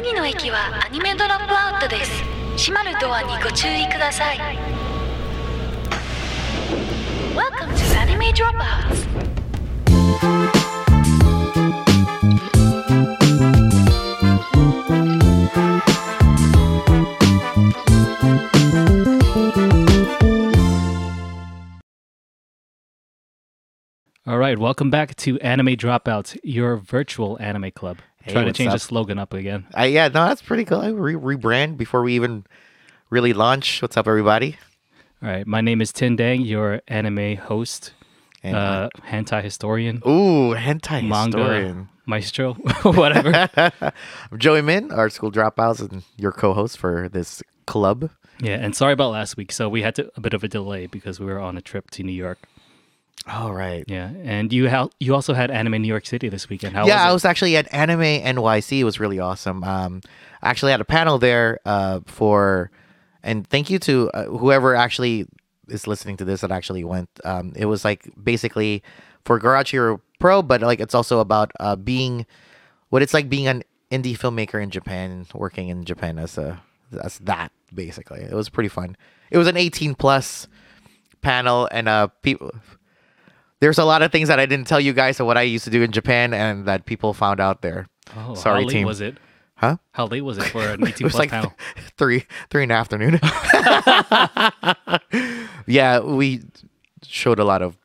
次の駅はアニメドロップアウトです閉まるドアにご注意ください Welcome to Anime Dropouts All right, welcome back to Anime Dropouts, your virtual anime club. Hey, Trying to change the slogan up again. Uh, yeah, no, that's pretty cool. I re- rebrand before we even really launch. What's up, everybody? All right, my name is Tin Dang, your anime host, And, uh, hentai historian, Ooh, hentai manga historian. maestro, whatever. I'm Joey Min, our school dropouts, and your co-host for this club. yeah, and sorry about last week. So we had to, a bit of a delay because we were on a trip to New York. All right. Yeah, and you ha- you also had Anime New York City this weekend. How yeah, I was was actually at Anime NYC. It was really awesome. Um, I actually had a panel there uh, for, and thank you to uh, whoever actually is listening to this that actually went. Um, it was like basically for Garage Hero Pro, but like it's also about uh, being what it's like being an indie filmmaker in Japan, working in Japan as a as that basically. It was pretty fun. It was an 18 plus panel, and uh, people there's a lot of things that I didn't tell you guys of what I used to do in Japan and that people found out there. Oh, Sorry, how late team. was it? Huh? How late was it for an 18 It was plus like panel? three three in the afternoon. yeah, we showed a lot of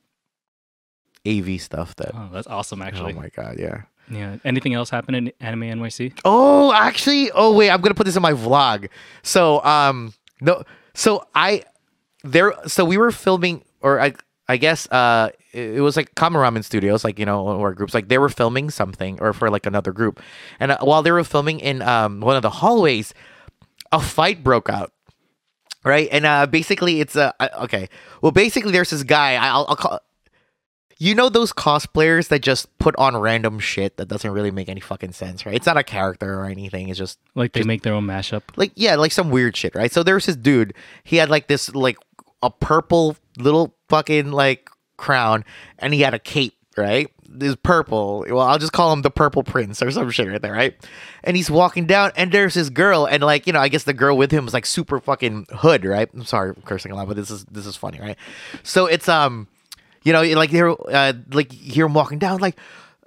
AV stuff that Oh, that's awesome, actually. Oh my god, yeah. yeah. Anything else happen in Anime NYC? Oh, actually, oh wait, I'm gonna put this in my vlog. So, um, no, so I there, so we were filming, or I, I guess, uh, it, was like Kamaramen Studios, like you know, or groups, like they were filming something, or for like another group, and uh, while they were filming in um one of the hallways, a fight broke out. Right, and uh, basically, it's a uh, okay. Well, basically, there's this guy. I'll, I'll call. You know those cosplayers that just put on random shit that doesn't really make any fucking sense, right? It's not a character or anything. It's just Like they make their own mashup? like yeah, like some weird shit, right? So there's this dude. He had like this like a purple little fucking like crown, and he had a cape, right? This purple. Well, I'll just call him the Purple Prince or some shit right there, right? And he's walking down, and there's this girl, and like you know, I guess the girl with him was like super fucking hood, right? I'm sorry, cursing a lot, but this is this is funny, right? So it's um, you know, like they're uh, like hear him walking down, like.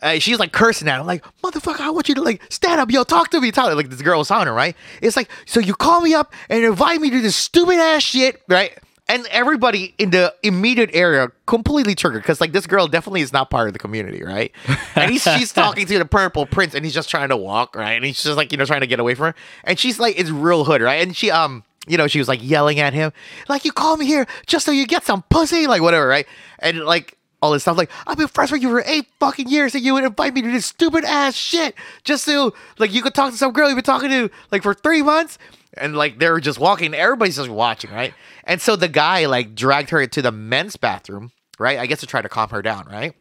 Uh, she's like cursing at him, like, motherfucker, I want you to like stand up, yo, talk to me, talk. Like this girl was on her, right? It's like, so you call me up and invite me to this stupid ass shit, right? And everybody in the immediate area completely triggered because like this girl definitely is not part of the community, right? And he's, she's talking to the purple prince and he's just trying to walk, right? And he's just like, you know, trying to get away from her. And she's like, it's real hood, right? And she, um, you know, she was like yelling at him, like, you call me here just so you get some pussy, like whatever, right? And like, all this stuff. Like, I've been friends with you for eight fucking years, and you would invite me to this stupid ass shit just so, like, you could talk to some girl you've been talking to, like, for three months. And, like, they were just walking. Everybody's just watching, right? And so the guy, like, dragged her to the men's bathroom, right? I guess to try to calm her down, right?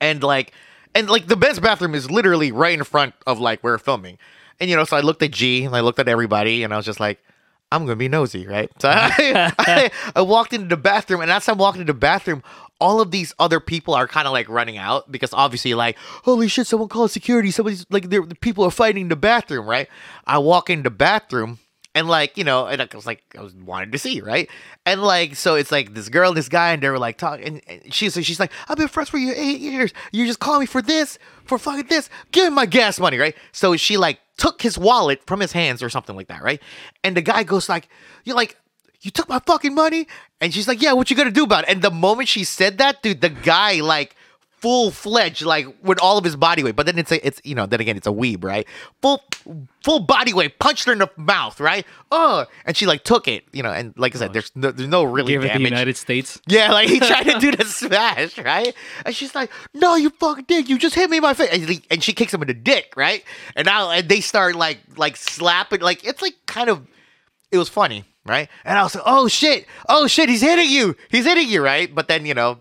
And, like, and, like, the men's bathroom is literally right in front of, like, where we're filming. And, you know, so I looked at G, and I looked at everybody, and I was just like, I'm gonna be nosy, right? So I, I, I walked into the bathroom, and as I'm walking into the bathroom, all of these other people are kind of like running out because obviously, like, holy shit, someone called security. Somebody's like, the people are fighting in the bathroom, right? I walk in the bathroom, and like, you know, and I was like, I was wanted to see, right? And like, so it's like this girl, this guy, and they were like talking, and, she's she's like, I've been friends with you eight years. You just call me for this, for fucking this. Give me my gas money, right? So she like took his wallet from his hands or something like that, right? And the guy goes like, you're like, you took my fucking money? And she's like, yeah, what you gonna do about it? And the moment she said that, dude, the guy like full fledged, like with all of his body weight. But then it's a, it's you know, then again, it's a weeb, right? Full full body weight, punched her in the mouth, right? Oh, and she like took it, you know, and like I said, oh, there's no, there's no really Give it the. United States? Yeah, like he tried to do the smash, right? And she's like, "No, you fucking dick! You just hit me in my face!" And, he- and she kicks him in the dick, right? And now and they start like like slapping, like it's like kind of, it was funny, right? And I was like, "Oh shit! Oh shit! He's hitting you! He's hitting you!" Right? But then you know.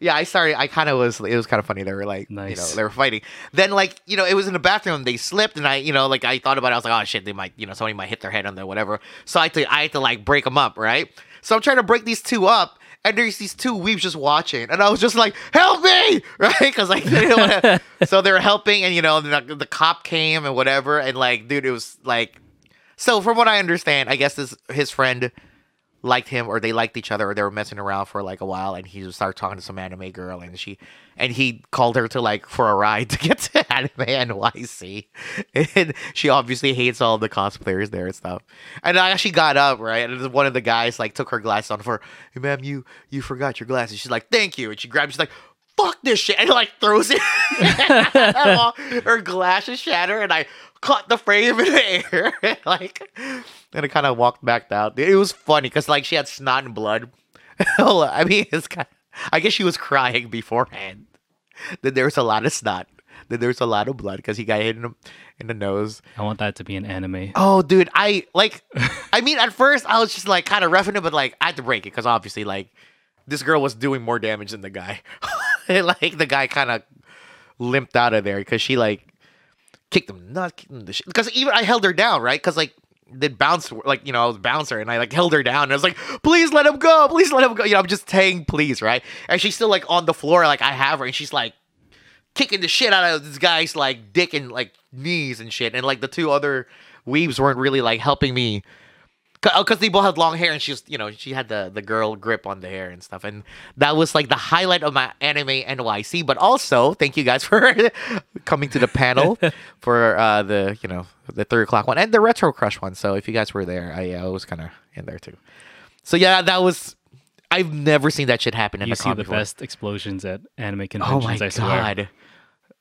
Yeah, I started. I kind of was. It was kind of funny. They were like, you know, they were fighting. Then, like, you know, it was in the bathroom. They slipped, and I, you know, like I thought about it. I was like, oh shit, they might, you know, somebody might hit their head on there, whatever. So I had to, I had to like break them up, right? So I'm trying to break these two up, and there's these two weeps just watching, and I was just like, "Help me!" Right? Because like they didn't wanna, so they were helping, and you know the, the cop came and whatever, and like, dude, it was like, so from what I understand, I guess this his friend liked him or they liked each other or they were messing around for like a while and he started talking to some anime girl and she and he called her to like for a ride to get to anime NYC and she obviously hates all the cosplayers there and stuff. And I actually got up right? And one of the guys like took her glasses on for hey ma'am you you forgot your glasses. She's like thank you. And she grabs she's like fuck this shit. And like throws it her glasses shatter and I caught the frame in the air like and I kind of walked back down. It was funny because like she had snot and blood. I mean, it's kind. I guess she was crying beforehand. Then there was a lot of snot. Then there was a lot of blood because he got hit in the, in the nose. I want that to be an anime. Oh, dude, I like. I mean, at first I was just like kind of roughing it, but like I had to break it because obviously like this girl was doing more damage than the guy. like the guy kind of limped out of there because she like kicked him, not kicked him the shit. Because even I held her down, right? Because like did bounce like you know I was bouncer and I like held her down and I was like please let him go please let him go you know I'm just saying please right and she's still like on the floor like I have her and she's like kicking the shit out of this guy's like dick and like knees and shit and like the two other weaves weren't really like helping me because they both had long hair and she's you know she had the the girl grip on the hair and stuff and that was like the highlight of my anime NYC but also thank you guys for coming to the panel for uh the you know the three o'clock one and the retro crush one so if you guys were there I, uh, was kind of in there too so yeah that was I've never seen that shit happen in you see the before. best explosions at anime conventions Oh conventions. my I swear. god.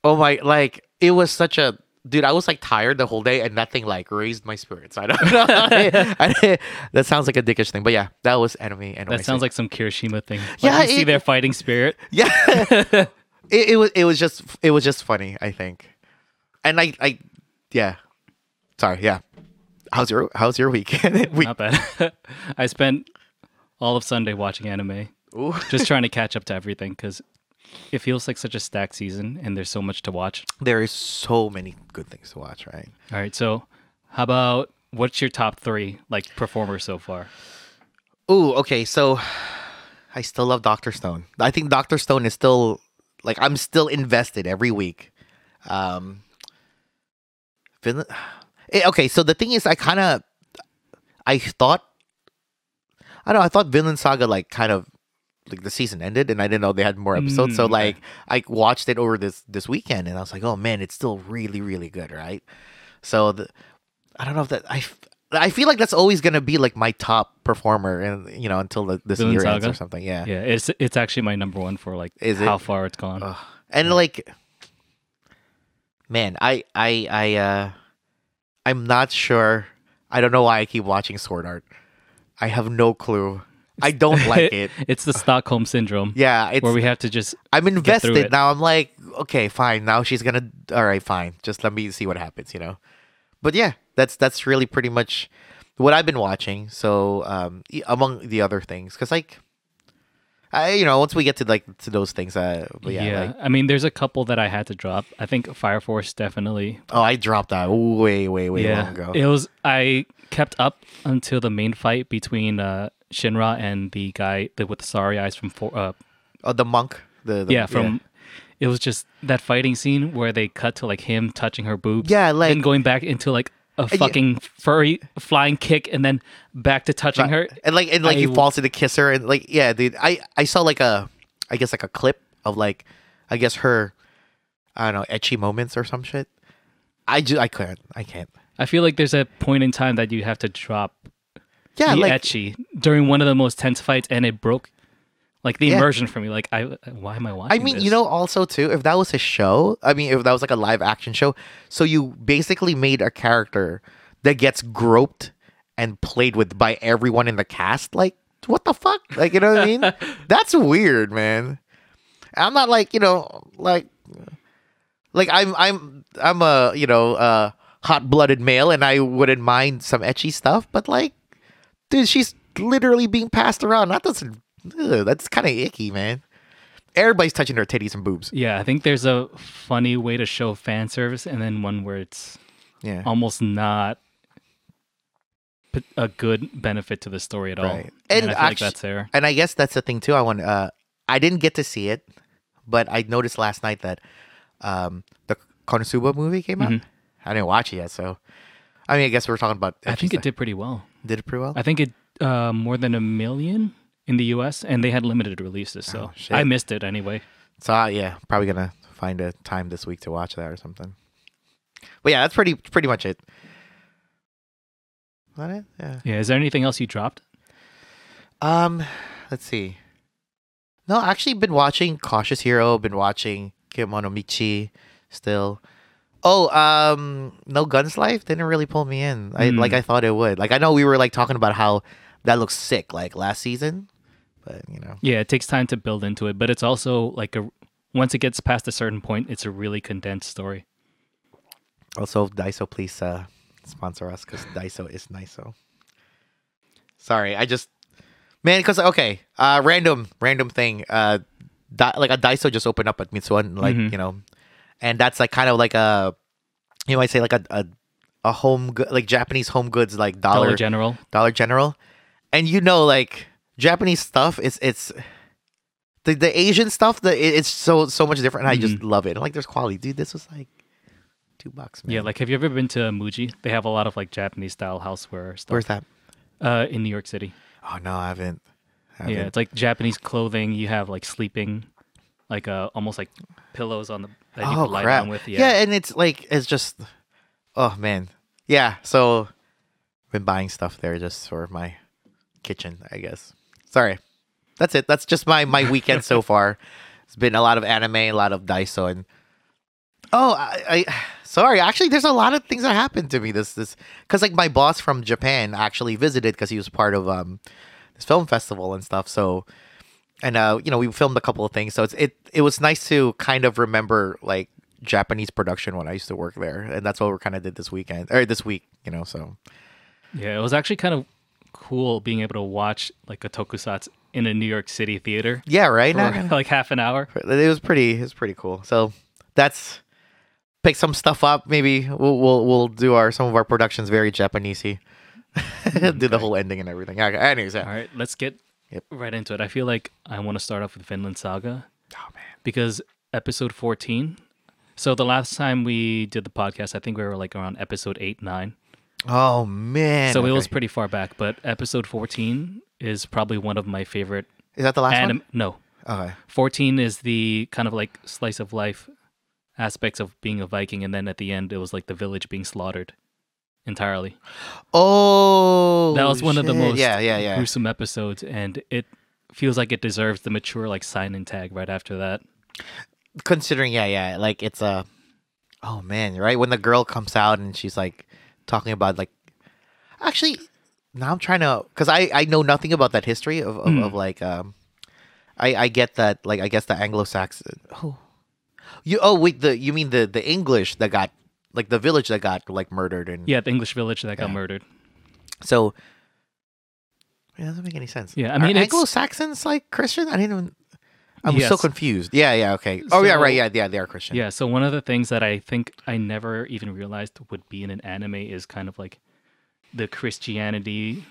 Oh my like it was such a dude, I was like tired the whole day and nothing like raised my spirits. I don't know. I- I- that sounds like a dickish thing, but yeah, that was anime and That sounds like some Kirishima thing. Like, Yeah, you see their fighting spirit. Yeah. it, it was it was just it was just funny, I think. And I I yeah. Sorry, yeah. How's your how's your week? week? Not bad. I spent all of Sunday watching anime, Ooh. just trying to catch up to everything because it feels like such a stacked season and there's so much to watch. There is so many good things to watch, right? All right, so how about what's your top three like performers so far? Ooh, okay, so I still love Doctor Stone. I think Doctor Stone is still like I'm still invested every week. Um Eh, okay, so the thing is I kind of I thought I don't know, I thought Vinland Saga like kind of like the season ended and I didn't know they had more episodes. Mm, so okay. like I watched it over this this weekend and I was like, "Oh man, it's still really really good, right?" So the, I don't know if that I I feel like that's always gonna be like my top performer, and you know until the, this Vinland year ends or something. Yeah. Yeah, it's it's actually my number one for like Is it? how far it's gone. Ugh. and like, man, I I I uh, I'm not sure. I don't know why I keep watching Sword Art. I have no clue. I don't like it. it's the Stockholm syndrome. Yeah, it's. where we have to just I'm invested now. I'm like, okay, fine. Now she's gonna. All right, fine. Just let me see what happens. You know. But yeah, that's that's really pretty much what I've been watching. So um, among the other things, because like, I you know once we get to like to those things, uh, yeah, yeah. like I mean, there's a couple that I had to drop. I think Fire Force definitely. oh, I dropped that way way way yeah, long ago. it was. I kept up until the main fight between uh, Shinra and the guy the, with the sorry eyes from for, uh, oh, the monk. The, the yeah from. It was just that fighting scene where they cut to like him touching her boobs. Yeah, like- then going back into like a yeah. fucking furry flying kick, and then back to touching her. and like and like he I- falls to kiss her and like yeah dude i i saw like a i guess like a clip of like i guess her i don't know ecchi moments or some shit i just i couldn't i can't I feel like there's a point in time that you have to drop yeah the like ecchi during one of the most tense fights, and it broke like the Yeah. immersion for me. Like, I why am I watching? i mean this? you know also too if that was a show i mean if that was like a live action show so you basically made a character that gets groped and played with by everyone in the cast like what the fuck like you know what i mean that's weird man i'm not like you know like like i'm i'm i'm a you know uh hot-blooded male and i wouldn't mind some ecchi stuff but like dude she's literally being passed around that doesn't ugh, that's kind of icky man everybody's touching their titties and boobs Yeah, I think there's a funny way to show fan service, and then one where it's yeah almost not. a good benefit to the story at all. Right. And, And I feel like that's there. And I guess that's the thing too. I want. Uh, I didn't get to see it, but I noticed last night that um, the Konosuba movie came out. I didn't watch it yet, so I mean, I guess we're talking about. I think it did pretty well. did it pretty well. I think it uh, more than a million in the U.S. and they had limited releases, so Oh. I missed it anyway. So uh, yeah, probably gonna find a time this week to watch that or something. But yeah, that's pretty pretty much it. Is that it? Yeah. Yeah. Is there anything else you dropped? Um, let's see. No, I actually been watching Cautious Hero. Been watching Kemono Michi. Still. Oh, um, No Guns Life didn't really pull me in. I Hmm. like I thought it would. Like I know we were like talking about how that looks sick like last season, but you know. Yeah, it takes time to build into it, but it's also like a once it gets past a certain point, it's a really condensed story. Also, Daiso, please uh, sponsor us because Daiso is nice. So, sorry, I just man, because okay, uh, random, random thing. Uh, Di- like a Daiso just opened up at Mitsuwa, like Mhm. you know, and that's like kind of like a, you might say like a a, a home good, like Japanese home goods like Dollar, dollar General. Dollar General, and you know like Japanese stuff is it's. The, the Asian stuff, the it- it's so so much different. And I just love it. Like there's quality, dude. This was like two bucks, man. Yeah, like have you ever been to Muji? They have a lot of like Japanese style houseware stuff. where's that? Uh, in New York City. Oh no, I haven't. I haven't. Yeah, it's like Japanese clothing. You have like sleeping, like uh, almost like pillows on the that you oh lie crap. down with. yeah. Yeah. and it's like it's just, oh man, yeah. So, been buying stuff there just for my kitchen, I guess. Sorry, that's it. That's just my my weekend so far. It's been a lot of anime, a lot of Daiso, and oh, I, I sorry. Actually, there's a lot of things that happened to me this this because like my boss from Japan actually visited because he was part of um this film festival and stuff. So and uh, you know, we filmed a couple of things, so it's it it was nice to kind of remember like Japanese production when I used to work there, and that's what we kind of did this weekend or this week, you know. So Yeah, it was actually kind of cool being able to watch like a tokusatsu in a New York City theater yeah, right. for like half an hour. it was pretty, it was pretty cool. So that's pick some stuff up. Maybe we'll we'll, we'll do our some of our productions very Japanesey. do the whole ending and everything. Okay, anyways, yeah. All right, let's get Yep. right into it. I feel like I want to start off with Vinland Saga Oh man. because episode 14. So the last time we did the podcast, I think we were like around episode 8, 9. Oh man. so it was pretty far back, but episode 14 is probably one of my favorite Is that the last anim- no. Okay. 14 is the kind of like slice of life aspects of being a Viking and then at the end it was like the village being slaughtered entirely. Oh, that was one of the most yeah, yeah, yeah. gruesome episodes and it feels like it deserves the mature like sign and tag right after that. considering yeah yeah like it's a oh man right when the girl comes out and she's like talking about like actually now i'm trying to because i i know nothing about that history of of, Hmm. of like um i i get that like i guess the anglo-saxon oh you oh wait the you mean the the english that got like the village that got like murdered and Yeah, the English village that got Yeah. murdered. so it doesn't make any sense Yeah, I mean, anglo-saxons like christian i didn't even i'm so confused yeah yeah okay oh yeah right yeah yeah they are christian Yeah, so one of the things that I think I never even realized would be in an anime is kind of like the Christianity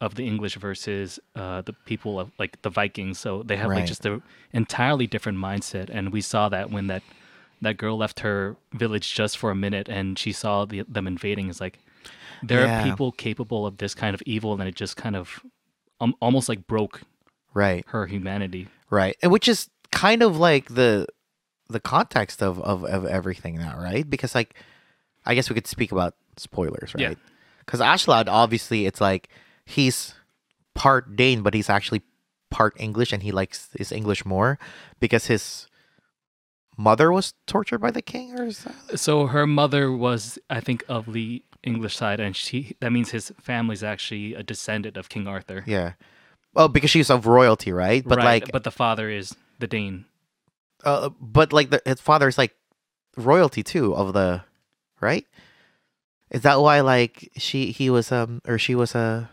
of the English versus uh, the people of like the Vikings. So they have Right. like just an entirely different mindset, and we saw that when that that girl left her village just for a minute and she saw the, them invading. Is like there Yeah. are people capable of this kind of evil, and it just kind of um, almost like broke right her humanity. Right. And which is kind of like the the context of, of, of everything now, right? Because like I guess we could speak about spoilers, right? Because Ashlad, obviously it's like he's part Dane, but he's actually part English and he likes his English more because his mother was tortured by the king or is that? So her mother was, I think, of the English side, and she that means his family's actually a descendant of King Arthur. Yeah. Oh, because she's of royalty, right? But Right, like but the father is the Dane. uh, but like the, his father is like royalty too of the right is that why like she he was um or she was a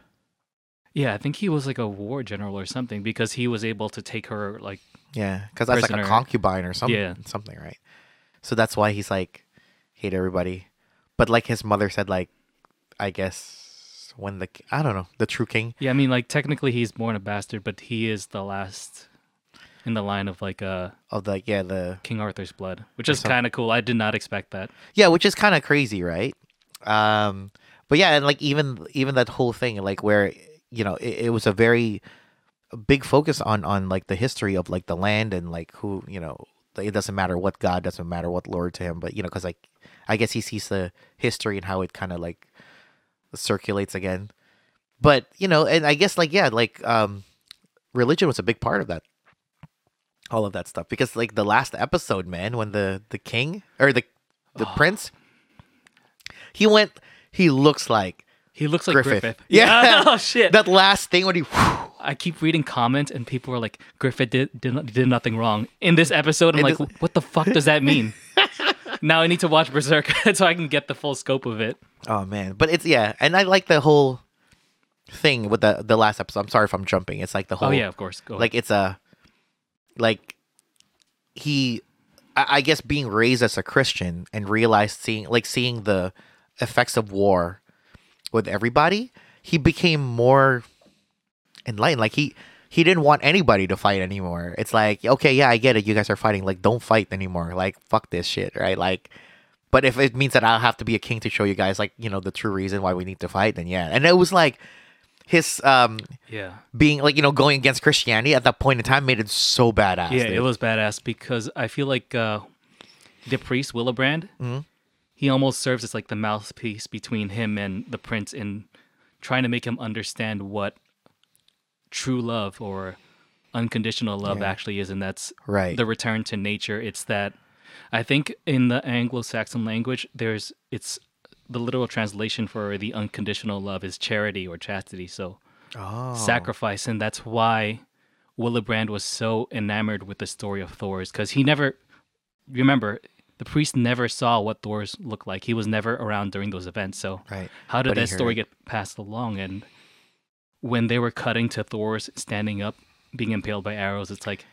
Yeah, I think he was like a war general or something because he was able to take her like yeah because that's like a concubine or something Yeah. something right so that's why he's like hate everybody but like his mother said like i guess guess when the I don't know the true king. Yeah, I mean, like technically he's born a bastard, but he is the last in the line of like uh Of the yeah the King Arthur's blood, which is kind of cool. I did not expect that. yeah, which is kind of crazy, right? Um, but yeah, and like even even that whole thing, like where you know it, it was a very big focus on on like the history of like the land and like who you know it doesn't matter what god doesn't matter what lord to him but you know because like i guess he sees the history and how it kind of like circulates again. But you know and i guess like yeah like um religion was a big part of that all of that stuff because like the last episode man when the the king or the the prince he went he looks like He looks like Griffith. Griffith. Yeah. oh shit. that last thing when he I keep reading comments and people are like, Griffith did did, did nothing wrong in this episode. I'm like, what the fuck does that mean? now I need to watch Berserk so I can get the full scope of it. Oh man, but it's yeah, and I like the whole thing with the the last episode. I'm sorry if I'm jumping. It's like the oh, whole Oh yeah, of course. Go like it's a like he I, I guess being raised as a Christian and realized seeing like seeing the effects of war with everybody, he became more enlightened. Like he he didn't want anybody to fight anymore. It's like, okay, yeah, I get it. You guys are fighting. Like, don't fight anymore. Like, fuck this shit, right? Like, but if it means that I'll have to be a king to show you guys, like, you know, the true reason why we need to fight, then yeah. And it was like his um Yeah. being like, you know, going against Christianity at that point in time made it so badass. Yeah, dude. it was badass because I feel like uh, the priest Willibrand, Mhm. He almost serves as like the mouthpiece between him and the prince in trying to make him understand what true love or unconditional love Yeah. actually is, and that's Right. the return to nature. It's that I think in the Anglo-Saxon language, there's it's the literal translation for the unconditional love is charity or chastity. So oh. sacrifice, and that's why Willibrand was so enamored with the story of Thors because he never remember the priest never saw what Thors looked like. He was never around during those events. So Right. how did But that story get passed along? And when they were cutting to Thors standing up, being impaled by arrows, it's like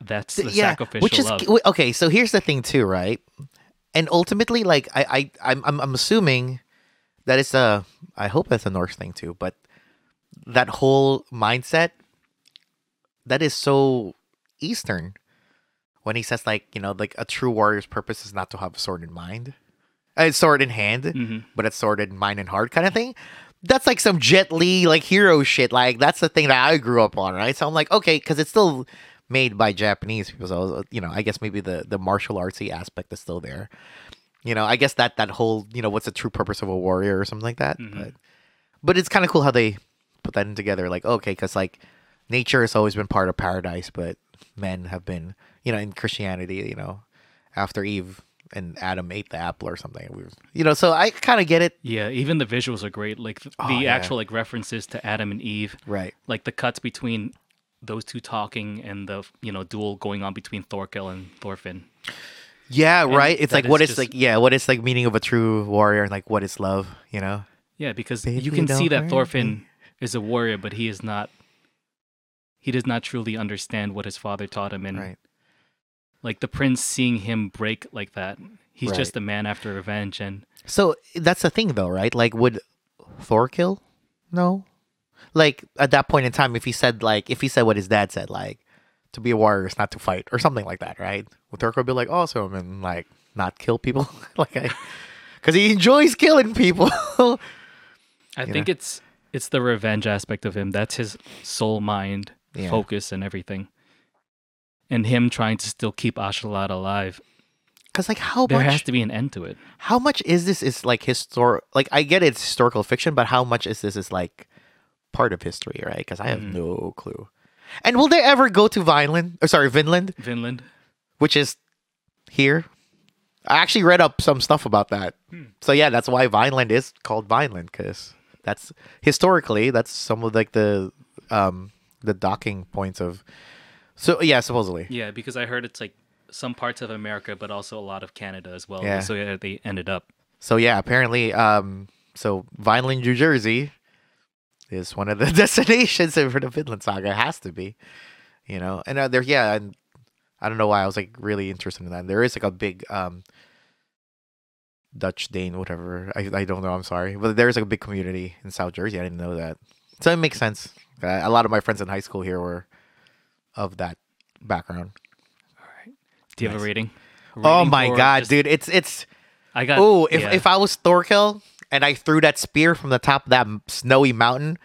that's the sacrificial which is love. okay. So here's the thing too, right? And ultimately, like I, I, I'm, I'm, I'm assuming that it's a. I hope that's a Norse thing too, but that whole mindset that is so Eastern. When he says like you know like a true warrior's purpose is not to have a sword in mind, a sword in hand, Mhm. but a sword in mind and heart kind of thing. That's like some Jet Li like hero shit. Like that's the thing that I grew up on, right? So I'm like, okay, because it's still made by Japanese people. So you know, I guess maybe the the martial artsy aspect is still there. You know, I guess that that whole you know what's the true purpose of a warrior or something like that. Mhm. But but it's kind of cool how they put that in together. Like okay, because like nature has always been part of paradise, but men have been you know in Christianity, you know, after Eve and Adam ate the apple or something. We, were- you know, so I kind of get it. yeah, even the visuals are great. Like th- Oh, the yeah. actual like references to Adam and Eve. Right. like the cuts between those two talking and the you know duel going on between Thorkel and Thorfinn. Yeah, And right. It's like is what is just- like yeah, what is like meaning of a true warrior and like what is love, you know? Yeah, because Baby, you can see that Thorfinn me. is a warrior, but he is not. He does not truly understand what his father taught him, and Right. like the prince seeing him break like that, he's Right. just a man after revenge, and So that's the thing though, right? Like would Thor kill? No. Like at that point in time if he said like if he said what his dad said, like to be a warrior is not to fight or something like that, right? Would Thor be like awesome and like not kill people? like I because he enjoys killing people. I think know? it's it's the revenge aspect of him. That's his soul, mind, Yeah. focus, and everything. And him trying to still keep Ashlad alive. Because like how There much has to be an end to it. how much is this is like histor like I get it's historical fiction, but how much is this is like part of history, right? Because I have Mhm. no clue. And will they ever go to Vineland? Or sorry, Vinland, Vinland. which is here? I actually read up some stuff about that. So yeah, that's why Vineland is called Vineland because that's historically that's some of like the um the docking points of. So yeah, supposedly. Yeah, because I heard it's like some parts of America, but also a lot of Canada as well. Yeah. So yeah, they ended up. So yeah, apparently, um, so Vineland, New Jersey, is one of the destinations for the Vinland Saga. It has to be, you know. And uh, there, yeah, and I don't know why I was like really interested in that. There is like a big um Dutch Dane, whatever. I I don't know. I'm sorry, but there's like a big community in South Jersey. I didn't know that, so it makes sense. Uh, a lot of my friends in high school here were of that background. All right. Do you have a Nice. rating? Oh my god, just- dude! It's it's I got. oh if yeah. if I was Thorkel and I threw that spear from the top of that snowy mountain,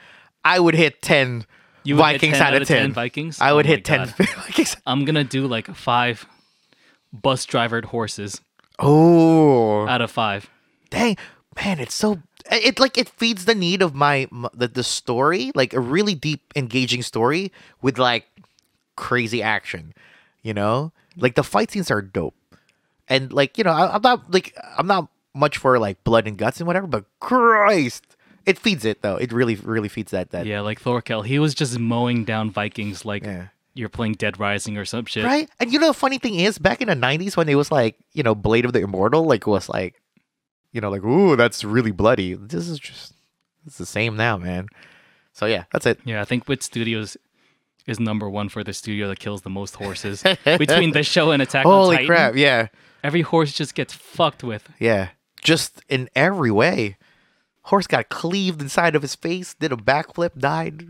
I would hit ten You would hit Vikings 10 out of ten. Vikings. I Oh would my hit ten Vikings. I'm gonna do like five bus drivered horses Oh, out of five. dang man it's so it like it feeds the need of my the, the story like a really deep engaging story with like crazy action you know? Like the fight scenes are dope. And like you know I, i'm not like i'm not much for like blood and guts and whatever but christ! It feeds it though. It really really feeds that that Yeah, like Thorkel, he was just mowing down Vikings like Yeah. you're playing Dead Rising or some shit. right? And you know the funny thing is back in the 90s when it was like you know blade of the immortal like was like you know like ooh that's really bloody this is just it's the same now man so yeah that's it Yeah, I think Wit Studios is number one for the studio that kills the most horses between the show and Attack on holy Titan. crap yeah Every horse just gets fucked with. yeah just in every way horse got cleaved inside of his face did a backflip died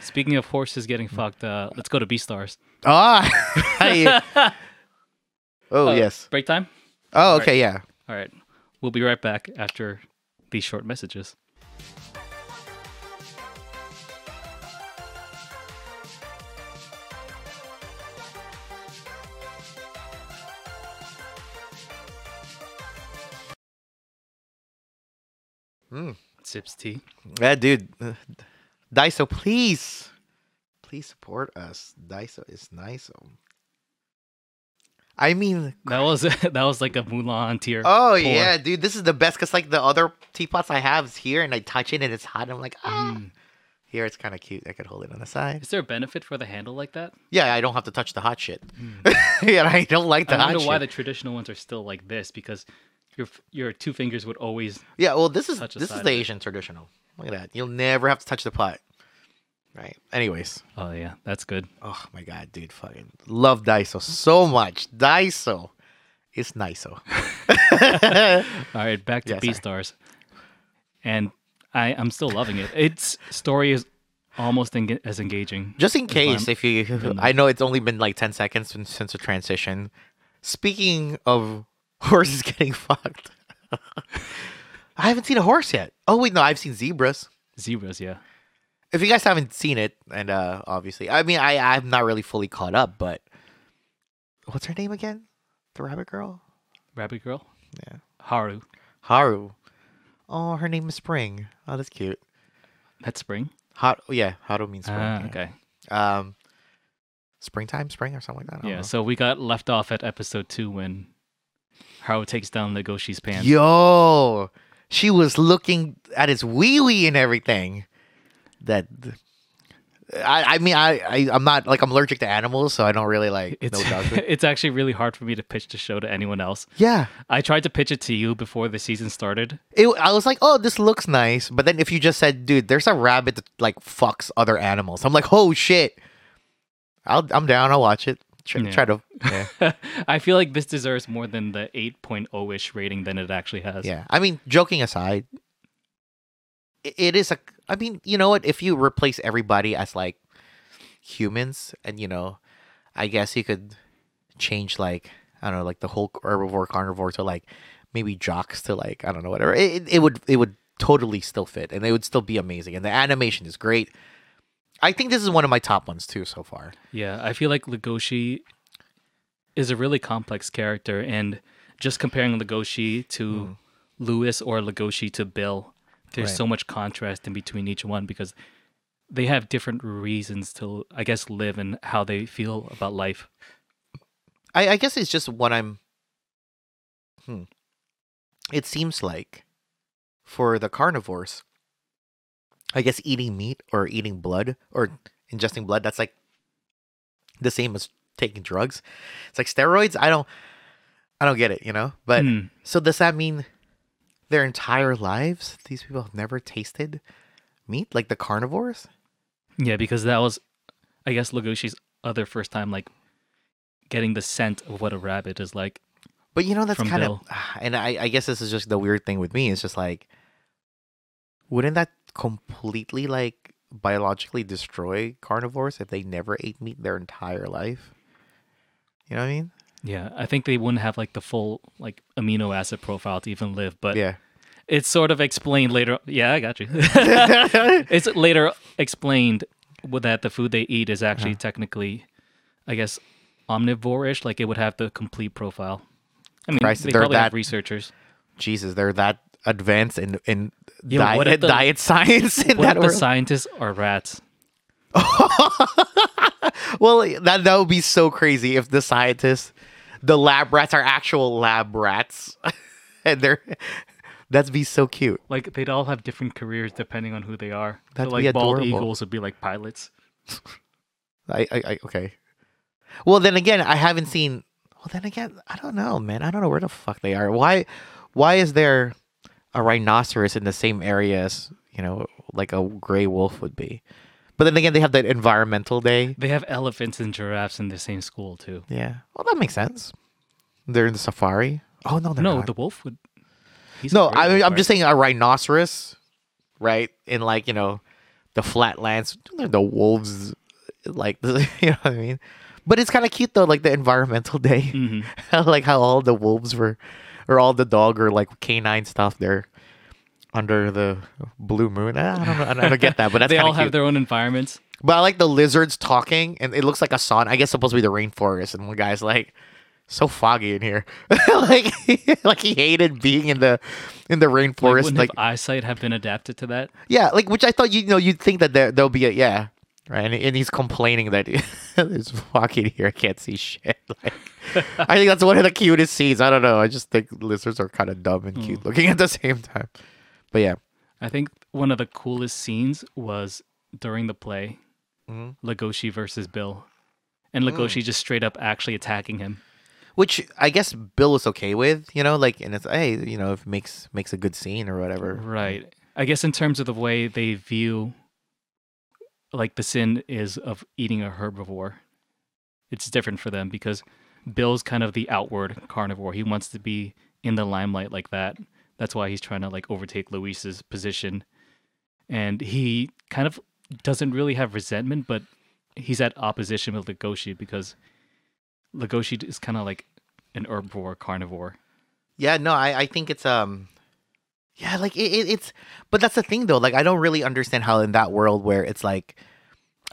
Speaking of horses getting fucked, uh, let's go to Beastars. ah I- oh Uh, yes Break time? oh okay yeah All right. We'll be right back after these short messages. Mm. Sips tea. Yeah, dude. Daiso, please. Please support us. Daiso is nice. I mean, That was that was like a Mulan tier. oh pour. yeah, dude, this is the best because like the other teapots I have is here and I touch it and it's hot. And I'm like, ah. Mm. Here it's kind of cute. I could hold it on the side. Is there a benefit for the handle like that? Yeah, I don't have to touch the hot shit. yeah, I don't like the I wonder why shit. the traditional ones are still like this because your your two fingers would always Yeah, well, this is this is the. Asian traditional. Look at that. You'll never have to touch the pot. Right. Anyways. Oh yeah, that's good. Oh my god, dude, fucking love Daiso so much. Daiso is nice-o. All right, back to Yeah, sorry. Beastars. And I I'm still loving it. Its story is almost enga- as engaging. Just in case, if you, I know it's only been like ten seconds since, since the transition. Speaking of horses getting fucked, I haven't seen a horse yet. Oh wait, no, I've seen zebras. zebras, yeah. If you guys haven't seen it, and uh obviously, I mean, I I'm not really fully caught up, but what's her name again? The rabbit girl, Rabbit girl, Yeah. Haru. Haru. Oh, her name is Spring. Oh, that's cute. That's spring. Hot. Yeah, Haru means spring. Ah, yeah. okay. Um, springtime, spring, or something like that. Yeah. know. So we got left off at episode two when Haru takes down Legoshi's pants. Yo, she was looking at his wee wee and everything. That. I, I mean I, I I'm not like I'm allergic to animals so I don't really like It's no dogs. it's actually really hard for me to pitch the show to anyone else. yeah I tried to pitch it to you before the season started. it, I was like oh this looks nice but then if you just said dude there's a rabbit that like fucks other animals I'm like oh shit I'll I'm down I'll watch it try, Yeah. try to yeah I feel like this deserves more than the 8.0 ish rating than it actually has. Yeah, I mean, joking aside, i- it is a. I mean, you know what? If you replace everybody as like humans, and you know, I guess you could change like I don't know, like the whole herbivore carnivore to like maybe jocks to like I don't know whatever. It, it- would it would totally still fit, and it would still be amazing, and the animation is great. I think this is one of my top ones too so far. Yeah, I feel like Legoshi is a really complex character, and just comparing Legoshi to mm-hmm. Lewis or Legoshi to Bill, there's Right. so much contrast in between each one because they have different reasons to, I guess, live and how they feel about life. I, I guess it's just what I'm. Hmm. It seems like for the carnivores, I guess eating meat or eating blood or ingesting blood, that's like the same as taking drugs. It's like steroids. I don't, I don't get it, you know. But Hmm. so does that mean their entire lives these people have never tasted meat, like the carnivores? Yeah, because that was, I guess, Legoshi's other first time, like, getting the scent of what a rabbit is like. But you know that's kind of, and I, I guess this is just the weird thing with me. It's just like, wouldn't that completely like biologically destroy carnivores if they never ate meat their entire life? You know what I mean? Yeah, I think they wouldn't have like the full like amino acid profile to even live, but yeah. it's sort of explained later. Yeah, I got you. it's later explained that the food they eat is actually Uh-huh. technically, I guess, omnivore-ish. Like it would have the complete profile. I mean, Christ, they they're probably have that- researchers. Jesus, they're that advanced in in what diet the- diet science in What that if the scientists are rats? well, that that would be so crazy if the scientists, the lab rats are actual lab rats, and they're that'd be so cute. Like they'd all have different careers depending on who they are. That'd so be like bald eagles would be like pilots. I, I, I okay. Well, then again, I haven't seen. Well, then again, I don't know, man. I don't know where the fuck they are. Why, why is there a rhinoceros in the same area as you know, like a gray wolf would be? But then again, they have that environmental day. They have elephants and giraffes in the same school too. Yeah. Well, that makes sense. They're in the safari. Oh no, they're no, not. the wolf would. He's no, I, mean, I'm just saying a rhinoceros, right? In like you know, the flatlands, the wolves, like you know what I mean. But it's kind of cute though, like the environmental day, Mhm. like how all the wolves were, or all the dog or like canine stuff there under the blue moon. Ah, I don't know, I don't get that, but that's they all have cute. their own environments. But I like the lizards talking, and it looks like a sauna. I guess it's supposed to be the rainforest, and one guy's like, "So foggy in here," like like he hated being in the in the rainforest. wouldn't Like, eyesight have been adapted to that? yeah, like which I thought you know you'd think that there there'll be a yeah, right? And, and he's complaining that it's foggy here. I can't see shit. Like, I think that's one of the cutest scenes. I don't know. I just think lizards are kind of dumb and cute hmm. looking at the same time. But yeah, I think one of the coolest scenes was during the play, Mhm. Legoshi versus Bill, and Legoshi just straight up actually attacking him. which I guess Bill was okay with, you know, like and it's hey, you know, if it makes makes a good scene or whatever. Right. I guess in terms of the way they view, like the sin is of eating a herbivore, it's different for them because Bill's kind of the outward carnivore. He wants to be in the limelight like that. That's why he's trying to like overtake Luis's position, and he kind of doesn't really have resentment, but he's at opposition with Legoshi because Legoshi is kind of like an herbivore carnivore. Yeah, no, I, I think it's um yeah, like it, it, it's but that's the thing though. Like I don't really understand how in that world where it's like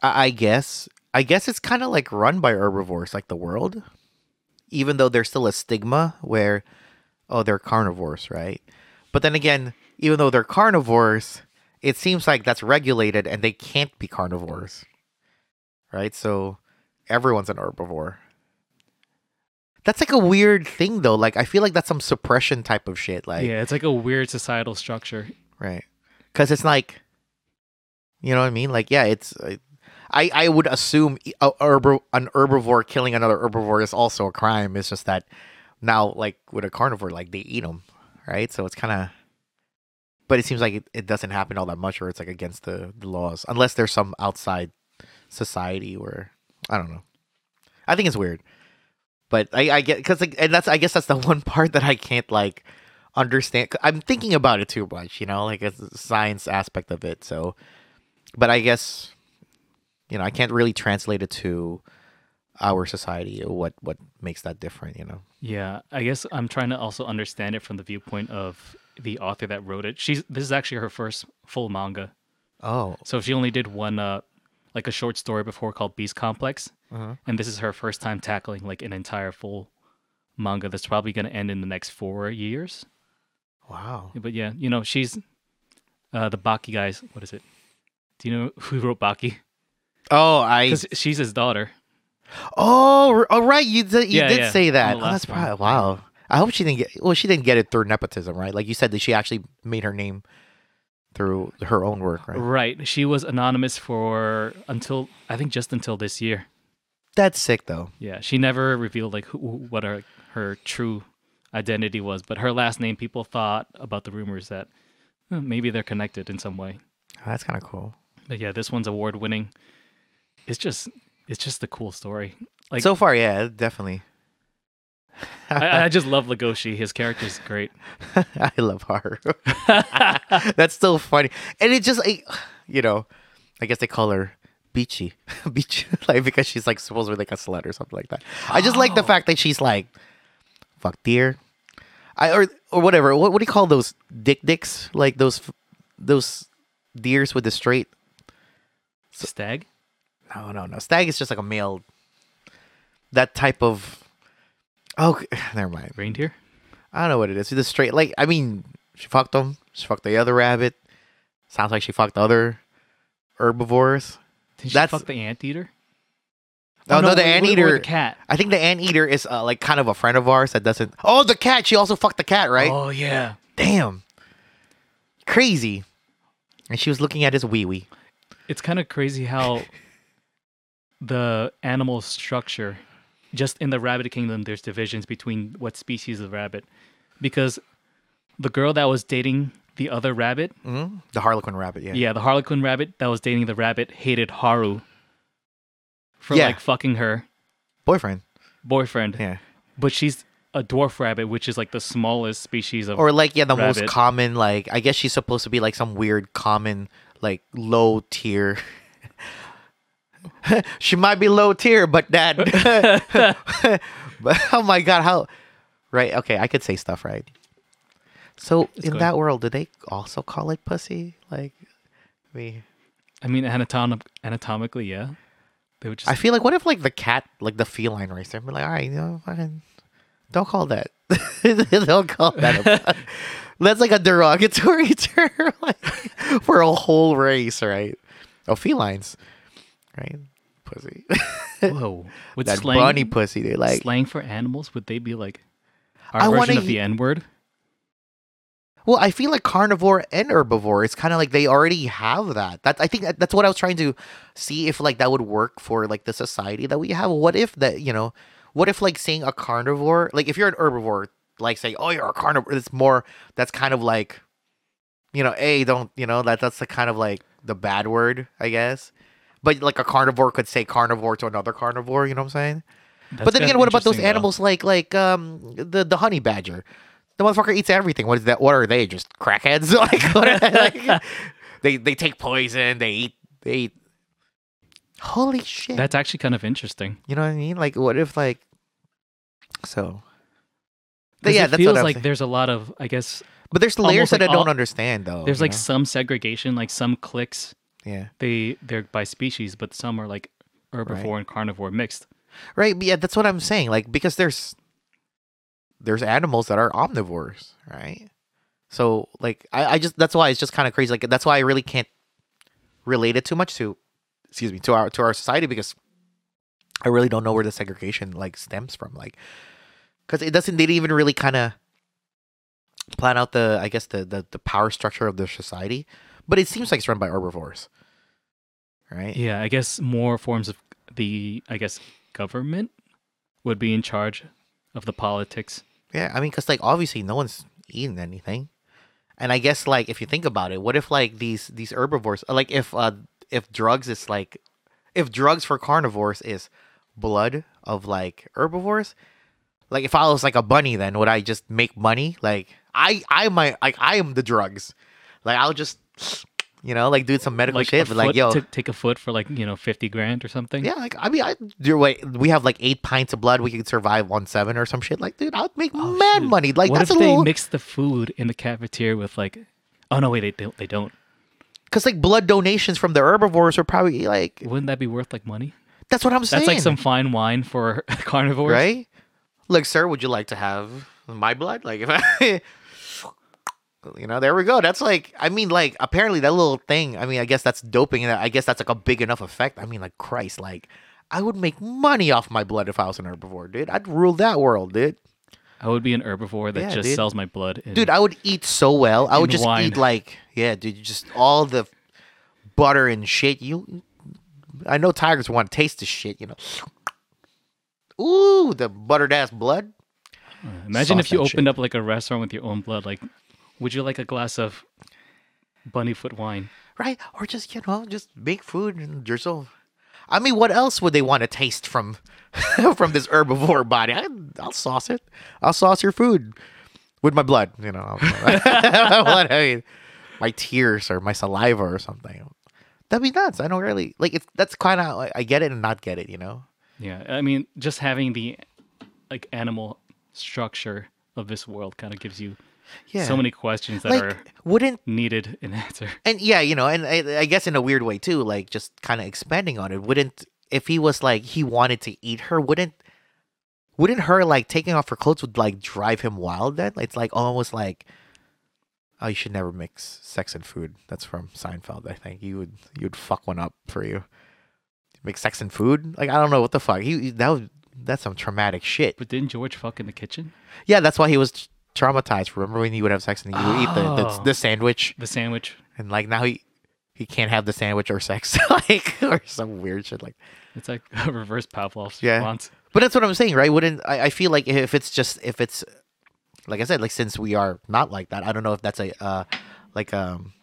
I, I guess I guess it's kind of like run by herbivores like the world. Even though there's still a stigma where oh, they're carnivores, right? But then again, even though they're carnivores, it seems like that's regulated and they can't be carnivores. Right? So everyone's an herbivore. That's like a weird thing though. Like I feel like that's some suppression type of shit. Like yeah, it's like a weird societal structure. right. Cuz it's like you know what I mean? Like yeah, it's uh, I I would assume a herb- an herbivore killing another herbivore is also a crime. It's just that now like with a carnivore like they eat them, right? So it's kind of but it seems like it, it doesn't happen all that much or it's like against the, the laws unless there's some outside society where I don't know. I think it's weird. But I, I get because like, and that's I guess that's the one part that I can't like understand. I'm thinking about it too much, you know, like it's the science aspect of it. So, but I guess you know I can't really translate it to our society or what what makes that different. You know. Yeah, I guess I'm trying to also understand it from the viewpoint of the author that wrote it. She's this is actually her first full manga. Oh, So she only did one uh like a short story before called Beast Complex, uh-huh. and this is her first time tackling like an entire full manga that's probably going to end in the next 4 years. wow. But yeah, you know, she's uh the Baki guys, what is it? Do you know who wrote Baki? Oh, I. Cuz she's his daughter. Oh, oh, right. You did. You Yeah, did yeah, say that. Oh, that's one. probably wow. I hope she didn't get. Well, she didn't get it through nepotism, right? Like you said that she actually made her name through her own work, right? Right. She was anonymous for until I think just until this year. That's sick, though. Yeah, she never revealed like who, what her her true identity was, but her last name people thought about the rumors that eh, maybe they're connected in some way. That's kind of cool. But yeah, this one's award winning. It's just it's just a cool story. Like so far, yeah, definitely. I, I just love Legoshi. His character's great. I love Haru. That's so funny, and it just like, you know, I guess they call her Beachy, Beach, like because she's like supposedly like a slut or something like that. I just like the oh. fact that she's like, fuck deer, I or or whatever. What what do you call those dick dicks? Like those those deers with the straight. Stag. No, no, no. Stag is just like a male. That type of. Oh, never mind. Reindeer. I don't know what it is. The straight, like, I mean, she fucked him. She fucked the other rabbit. Sounds like she fucked the other herbivores. Did she That's- fuck the anteater? Oh, no, the wait, wait, wait, anteater- The cat. I think the anteater is uh, like kind of a friend of ours that doesn't. Oh, the cat. She also fucked the cat, right? Oh yeah. Damn. Crazy. And she was looking at his wee wee. It's kind of crazy how the animal structure, just in the rabbit kingdom, there's divisions between what species of rabbit, because the girl that was dating the other rabbit, hmm The Harlequin rabbit. Yeah. yeah, the Harlequin rabbit that was dating the rabbit, hated Haru for Yeah. like fucking her Boyfriend. boyfriend, Yeah. but she's a dwarf rabbit, which is like the smallest species of. Or like yeah, the most common. Like I guess she's supposed to be like some weird common like low tier. she might be low tier, but that. but oh my god, how? Right? Okay, I could say stuff right. So It's in good. that world, do they also call it pussy? Like, we. I mean, anatom- anatomically, yeah. They would just. I feel like what if like the cat, like the feline race, they're like, all right, you know, fucking, don't call that. don't call that. A, that's like a derogatory term like, for a whole race, right? Oh, felines, right? Pussy. whoa. With that slang, bunny pussy. They like. slang for animals, would they be like our I version of the N word? Well, I feel like carnivore and herbivore. It's kind of like they already have that. That I think that, that's what I was trying to see if like that would work for like the society that we have. What if that you know? What if like saying a carnivore, like if you're an herbivore, like say, oh, you're a carnivore. It's more. That's kind of like, you know, a don't you know that that's the kind of like the bad word, I guess. But like a carnivore could say carnivore to another carnivore. You know what I'm saying? That's but then again, what about those interesting, though. animals like like um the the honey badger? The motherfucker eats everything. What is that? What are they? Just crackheads? like, what are they, like they they take poison. They eat they eat. Holy shit! That's actually kind of interesting. you know what I mean? Like, what if like so? But yeah, it that's feels like saying. there's a lot of, I guess, But there's layers that like I don't all- understand though. there's like know? some segregation, like some cliques, yeah, they they're by species, but some are like herbivore and carnivore mixed. right. Yeah, that's what I'm saying. Like because there's there's animals that are omnivores, right? So like I, I just that's why it's just kind of crazy. Like that's why I really can't relate it too much to excuse me to our to our society because I really don't know where the segregation like stems from. Like because it doesn't they didn't even really kind of plan out the I guess the, the the power structure of the society, but it seems like it's run by herbivores, right? Yeah, I guess more forms of the, I guess, government would be in charge of the politics. Yeah, I mean, because like obviously no one's eating anything, and I guess like if you think about it, what if like these these herbivores, like if uh if drugs is like if drugs for carnivores is blood of like herbivores, like if I was like a bunny, then would I just make money? Like I I might like I am the drugs, like I'll just you know like do some medical Like, shit, but like yo. take a foot for like you know fifty grand or something. yeah, like I mean, I do wait. We have like eight pints of blood. We could survive on seven or some shit. Like, dude, I'd make Oh, mad shoot. money. Like, what that's if a they little. mix the food in the cafeteria with like? Oh no, wait, they don't. They don't. Because like blood donations from the herbivores are probably like Wouldn't that be worth like money? that's what I'm saying. That's like some fine wine for carnivores, right. Like, sir, would you like to have my blood? Like if I, you know, there we go. That's like I mean, like apparently that little thing. I mean, I guess that's doping, and I guess that's like a big enough effect. I mean, like Christ, like I would make money off my blood if I was an herbivore, dude. I'd rule that world, dude. I would be an herbivore that Yeah, just dude. sells my blood. In, Dude, I would eat so well. I would just wine. eat like yeah, dude, just all the butter and shit. You, I know tigers want to taste the shit, you know. Ooh, the buttered ass blood. imagine if you that shit. opened up like a restaurant with your own blood. Like, would you like a glass of bunny foot wine? right? Or just you know, just make food and drizzle. I mean, what else would they want to taste from from this herbivore body? I, I'll sauce it. I'll sauce your food with my blood. You know, what I mean, my tears or my saliva or something. That'd be nuts. I don't really like it's. That's kind of like, I get it and not get it. You know. Yeah, I mean, just having the like animal structure of this world kind of gives you Yeah. so many questions that like, are wouldn't needed an answer. and yeah, you know, and I, I guess in a weird way too, like just kind of expanding on it. Wouldn't if he was like he wanted to eat her, wouldn't wouldn't her like taking off her clothes would like drive him wild? Then it's like almost like oh, you should never mix sex and food. That's from Seinfeld, I think. You would you would fuck one up for you. Make sex and food? Like I don't know what the fuck. He that was that's some traumatic shit. But didn't George fuck in the kitchen? Yeah, that's why he was traumatized. Remember when he would have sex and he would eat the, the Oh. the sandwich? The sandwich. and like now he he can't have the sandwich or sex like or some weird shit like It's like a reverse Pavlov's Yeah. response. but that's what i'm saying right wouldn't I, I feel like if it's just if it's like i said like since we are not like that i don't know if that's a uh like um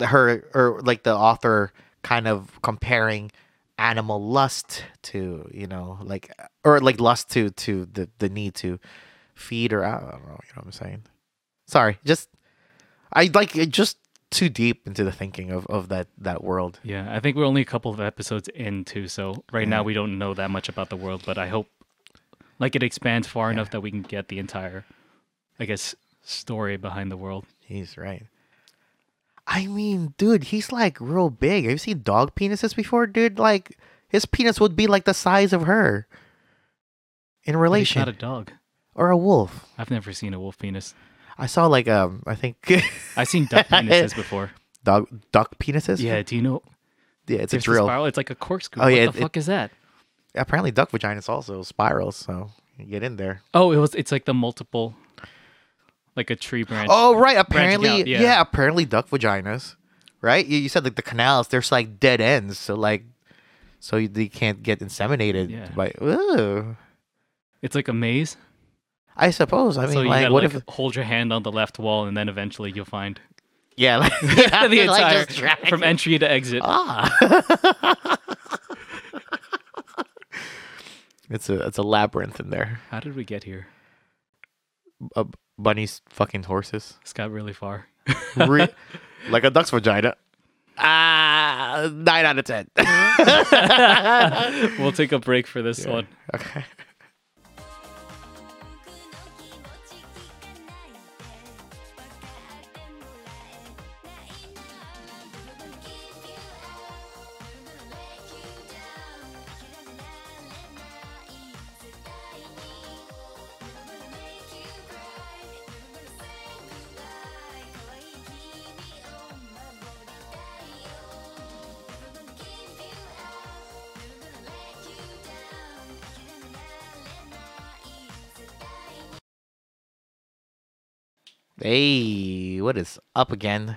her or like the author kind of comparing animal lust to you know like or like lust to to the the need to feed or i don't know you know what i'm saying? Sorry just i like it just too deep into the thinking of of that that world. Yeah, I think we're only a couple of episodes in too, so right now we don't know that much about the world, but I hope like it expands far enough that we can get the entire I guess story behind the world. he's right. I mean dude he's like real big. Have you seen dog penises before dude? Like his penis would be like the size of her in relation not a dog. Or a wolf I've never seen a wolf penis. i saw like um i think I've seen duck penises before. dog duck penises Yeah, do you know yeah it's a drill spiral? It's like a corkscrew. Oh, what yeah, the it- fuck is that? apparently duck vaginas also spirals so you get in there Oh, it was it's like the multiple like a tree branch. oh right apparently out, yeah. yeah. apparently duck vaginas right you, you said like the canals there's like dead ends so like so you, they can't get inseminated Yeah. by Ooh. It's like a maze. I suppose i mean so you like gotta what like if hold your hand on the left wall and then eventually you'll find yeah like, the like, entire just from entry to exit. ah it's a it's a labyrinth in there How did we get here? uh, bunnies fucking horses It's got really far. Re- like a duck's vagina. Ah, nine out of ten. we'll take a break for this one. okay. 'Hey, what is up again?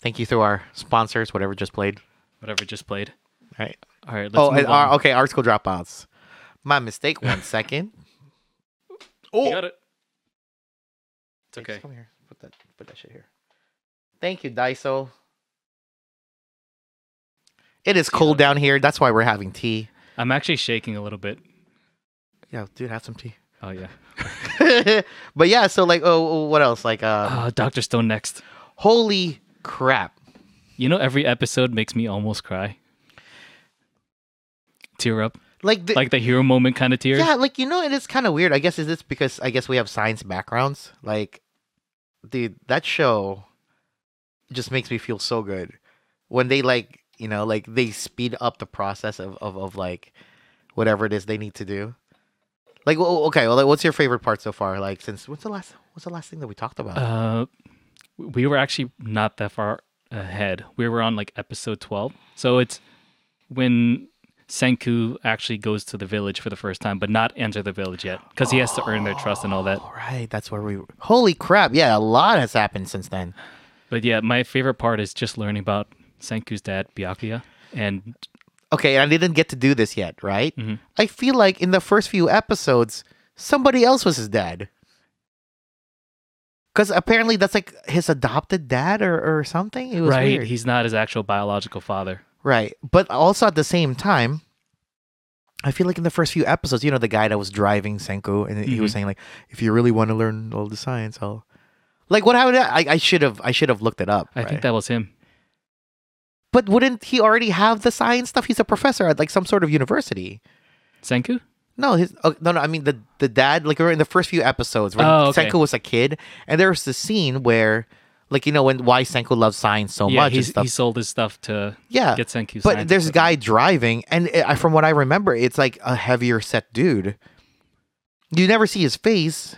Thank you to our sponsors, whatever just played. Whatever just played. All right. All right, let's oh, and, uh, okay, article dropouts. My mistake. One second. You Oh, got it. It's Hey, okay. Come here. Put that. Put that shit here. Thank you, Daiso. It is cold down here. That's why we're having tea. I'm actually shaking a little bit. Yeah, dude, have some tea. Oh yeah. but yeah, so like, oh, what else? Like, uh, Uh, Doctor Stone next. holy crap! You know, every episode makes me almost cry. Tear up, Like, the, like the hero moment kind of tears. yeah, like you know, it is kind of weird. I guess is this because I guess we have science backgrounds. Like, dude, that show just makes me feel so good when they like, you know, like they speed up the process of of, of like whatever it is they need to do. Like, okay, well, like, what's your favorite part so far? Like, since what's the last what's the last thing that we talked about? Uh, we were actually not that far ahead. We were on like episode 12. So it's when Senku actually goes to the village for the first time, but not enter the village yet because he has to earn their trust and all that. Right, that's where we. Holy crap! Yeah, a lot has happened since then. But yeah, my favorite part is just learning about Senku's dad, Byakuya. And Okay, and I didn't get to do this yet, right? Mhm. I feel like in the first few episodes, somebody else was his dad. Because apparently that's like his adopted dad or, or something. It was right, weird. he's not his actual biological father. Right. But also at the same time, I feel like in the first few episodes, you know, the guy that was driving Senku, and he was Mhm. saying like, "If you really want to learn all the science, I'll." Like, what happened? I I should have I should have looked it up. I right? think that was him. But wouldn't he already have the science stuff? He's a professor at like some sort of university. Senku? No, his oh, no, no. I mean the the dad. Like in the first few episodes when Oh, okay. Senku was a kid, and there was the scene where, like you know, when why Senku loves science so yeah, much and he's, stuff. he sold his stuff to yeah, get Senku. but there's a guy driving, and it, from what I remember, it's like a heavier set dude. You never see his face.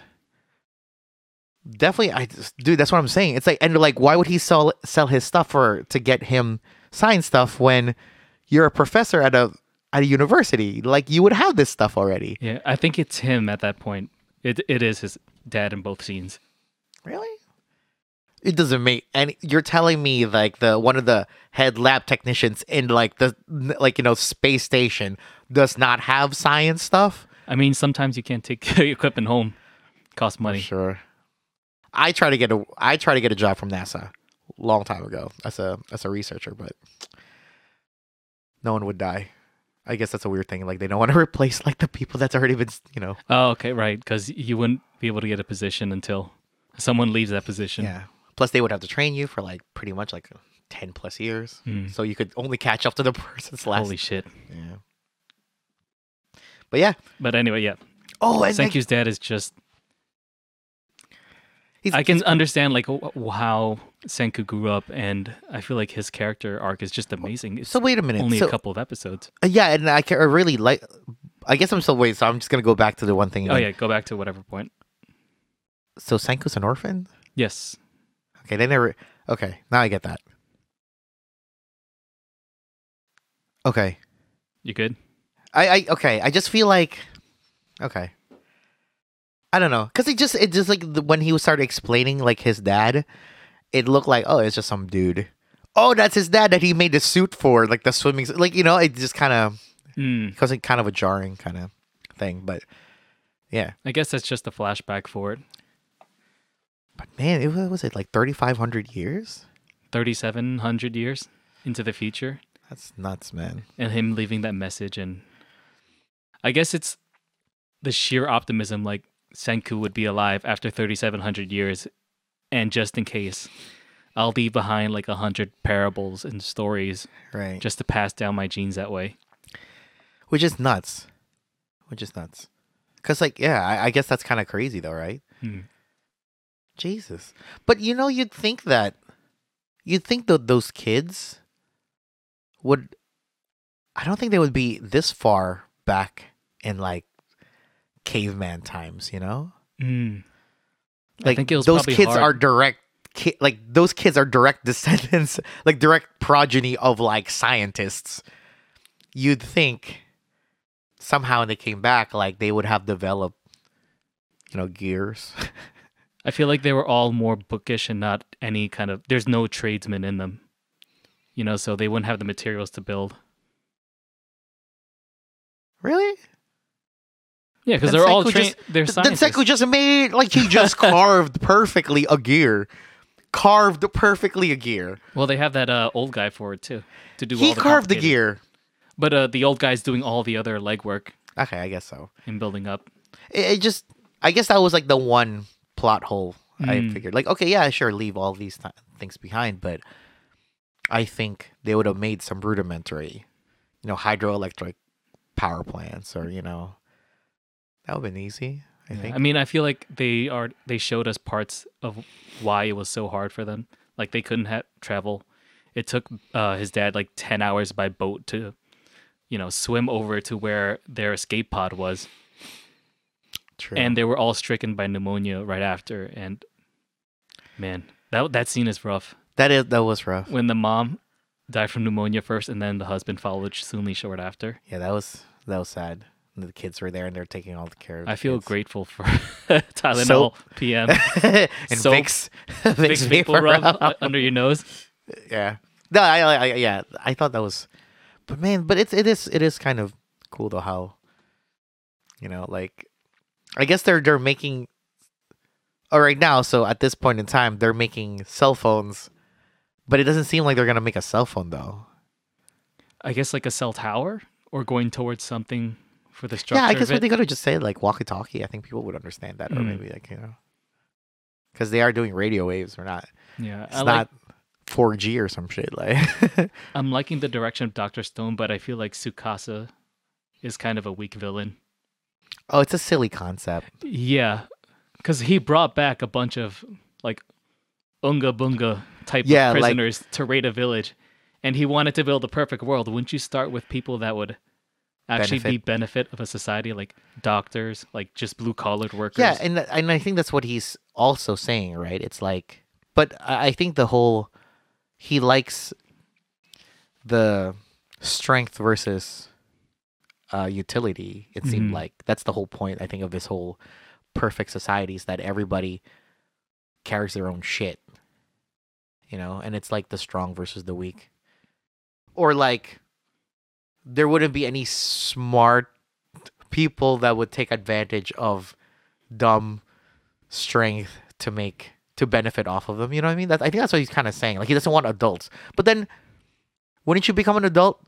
Definitely, I just, dude. That's what I'm saying. It's like, and like, why would he sell sell his stuff for to get him science stuff when you're a professor at a at a university? Like, you would have this stuff already. Yeah, I think it's him at that point. It it is his dad in both scenes. Really? It doesn't make any. You're telling me like the one of the head lab technicians in like the like you know space station does not have science stuff. I mean, sometimes you can't take equipment home. Cost money. Sure. I try to get a I try to get a job from NASA long time ago as a as a researcher, but no one would die. I guess that's a weird thing. Like they don't want to replace like the people that's already been you know. Oh, okay, right. Because you wouldn't be able to get a position until someone leaves that position. Yeah. Plus they would have to train you for like pretty much like ten plus years, Mm. so you could only catch up to the person's last. Holy shit. Yeah. But yeah. But anyway, yeah. Oh, and Senku's dad is just. He's- I can understand like how Senku grew up, and I feel like his character arc is just amazing. It's so wait a minute. only so, a couple of episodes. uh, yeah, and I, can, I really like. I guess I'm still waiting, so I'm just gonna go back to the one thing. Oh again. yeah, go back to whatever point. So Senku's an orphan. Yes. Okay, they never. Okay, now I get that. Okay, You good? I, I okay. I just feel like, okay. I don't know, cause it just it just like the, when he started explaining like his dad, it looked like oh it's just some dude. Oh, that's his dad that he made the suit for, like the swimming, like you know, it just kind of Mm. because it kind of a jarring kind of thing. But yeah, I guess that's just a flashback for it. but man, it was, was it like thirty five hundred years? Thirty-seven hundred years into the future, That's nuts, man. and him leaving that message, and I guess it's the sheer optimism. Like Senku would be alive after thirty-seven hundred years, and just in case, I'll leave behind like a hundred parables and stories Right. just to pass down my genes that way. which is nuts which is nuts because like yeah I, I guess that's kind of crazy though right Hmm. jesus but you know you'd think that you'd think that those kids would i don't think they would be this far back in like caveman times you know Mm. Like I think it was those kids hard. are direct ki- like those kids are direct descendants like direct progeny of like scientists you'd think somehow when they came back like they would have developed you know gears I feel like they were all more bookish and not any kind of. There's no tradesmen in them, you know, so they wouldn't have the materials to build. really Yeah, because they're all trained. just- They're scientists. Senku just made like he just carved perfectly a gear carved perfectly a gear well, they have that uh, old guy for it too to do. he all the carved the complicated- gear but uh, the old guy's doing all the other legwork okay i guess so in building up. it, it just i guess that was like the one plot hole i Mm. figured like okay yeah sure leave all these th- things behind but i think they would have made some rudimentary you know hydroelectric power plants or you know that would have been easy i Yeah, think I mean, I feel like they are. They showed us parts of why it was so hard for them. Like they couldn't have travel. It took uh, his dad like ten hours by boat to, you know, swim over to where their escape pod was. True. and they were all stricken by pneumonia right after. And man, that that scene is rough. that is that was rough When the mom died from pneumonia first, and then the husband followed soonly short after. yeah that was that was sad the kids were there and they're taking all the care of I feel kids. grateful for Tylenol PM. and Soap. Vicks, Vicks people vapor rub under your nose. Yeah. No, I, I, I, yeah, I thought that was, but man, but it's it is it is kind of cool though how, you know, like, I guess they're they're making, all right now. So at this point in time, they're making cell phones, but it doesn't seem like they're gonna make a cell phone though. I guess like a cell tower or going towards something for the structure. Yeah, I guess what they could have just said like walkie-talkie. I think people would understand that, or Mm. maybe like you know, because they are doing radio waves or not. yeah, It's I like, not 4G or some shit. Like, I'm liking the direction of Doctor Stone, but I feel like Tsukasa is kind of a weak villain. oh, it's a silly concept. Yeah, because he brought back a bunch of like unga bunga type Yeah, of like- prisoners to raid a village, and he wanted to build a perfect world. Wouldn't you start with people that would actually the benefit of a society, like doctors, like just blue collared workers? Yeah, and and I think that's what he's also saying, right? It's like, but I think the whole he likes the strength versus uh, utility. It seemed Mhm. like that's the whole point. I think of this whole perfect society is that everybody carries their own shit, you know, and it's like the strong versus the weak, or like there wouldn't be any smart people that would take advantage of dumb strength to make to benefit off of them. You know what I mean? That I think that's what he's kind of saying. Like he doesn't want adults. But then, wouldn't you become an adult?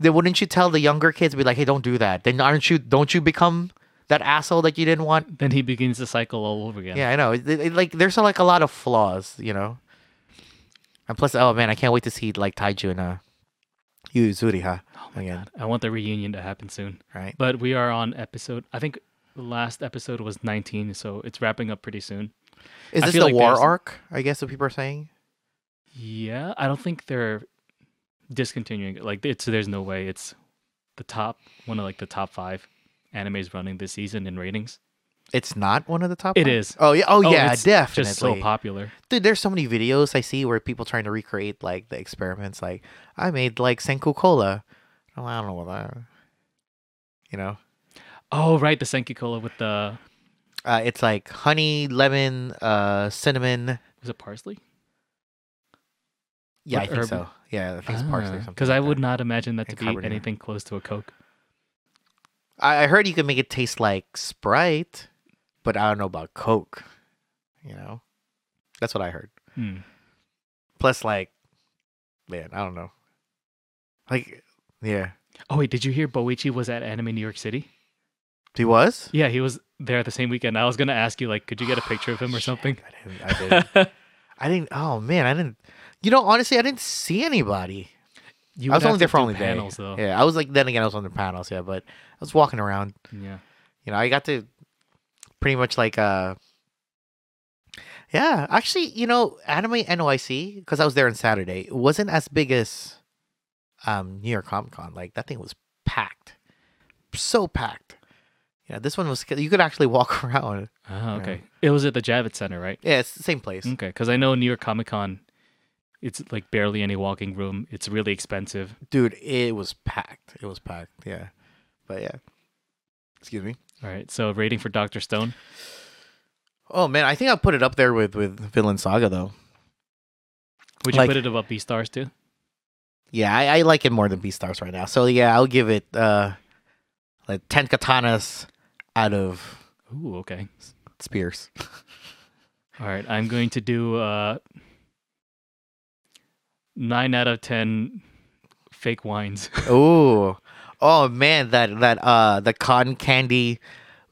Then wouldn't you tell the younger kids be like, "Hey, don't do that"? Then aren't you? Don't you become that asshole that you didn't want? Then he begins the cycle all over again. Yeah, I know. It, it- like there's like a lot of flaws, you know. And plus, oh man, I can't wait to see like Taiju and uh, Oh Yuzuriha again. I want the reunion to happen soon. Right? But we are on episode. I think the last episode was 19, so it's wrapping up pretty soon. Is I this the like war there's- arc? I guess what people are saying. Yeah, I don't think they're discontinuing it. Like it's there's no way it's the top one of like the top five animes running this season in ratings. It's not one of the top. It five? is. Oh yeah. Oh, oh yeah. it's Definitely. Just so popular. Dude, there's so many videos I see where people trying to recreate like the experiments. Like I made like Senku Cola. Oh, I don't know what that. You know, Oh right, the Senku Cola with the uh, it's like honey, lemon, uh, cinnamon. was it parsley? Yeah, I think so. Yeah, I think it's parsley or something. Because like I that. would not imagine that to be anything close to a Coke. I, I heard you can make it taste like Sprite, but I don't know about Coke. You know, that's what I heard. Hmm. Plus, like, man, I don't know. Like, yeah, Oh wait, did you hear Boichi was at Anime New York City? he was. Yeah, he was there the same weekend. I was gonna ask you like, could you get a picture of him or something? I didn't. I didn't. I didn't. Oh man, I didn't. You know, honestly, I didn't see anybody. You I was only there for only day. panels though. Yeah, I was like then again I was on the panels. Yeah, but I was walking around. yeah. You know, I got to pretty much like uh. Yeah, actually, you know, Anime NYC because I was there on Saturday it wasn't as big as um New York Comic Con. Like that thing was packed, so packed. Yeah, this one was you could actually walk around. Oh, okay. It was at the Javits Center, right? Yeah, it's the same place. Okay, because I know New York Comic Con, it's like barely any walking room. It's really expensive. Dude, it was packed. It was packed. Yeah, but yeah. Excuse me. All right, so rating for Doctor Stone. Oh man, I think I'll put it up there with with Vinland Saga though. Would you Like- put it above Beastars too? Yeah, I, I like it more than Beastars right now. So yeah, I'll give it uh like ten katanas out of Ooh, okay. spears. All right, I'm going to do uh nine out of ten fake wines. Ooh. Oh man, that that uh the cotton candy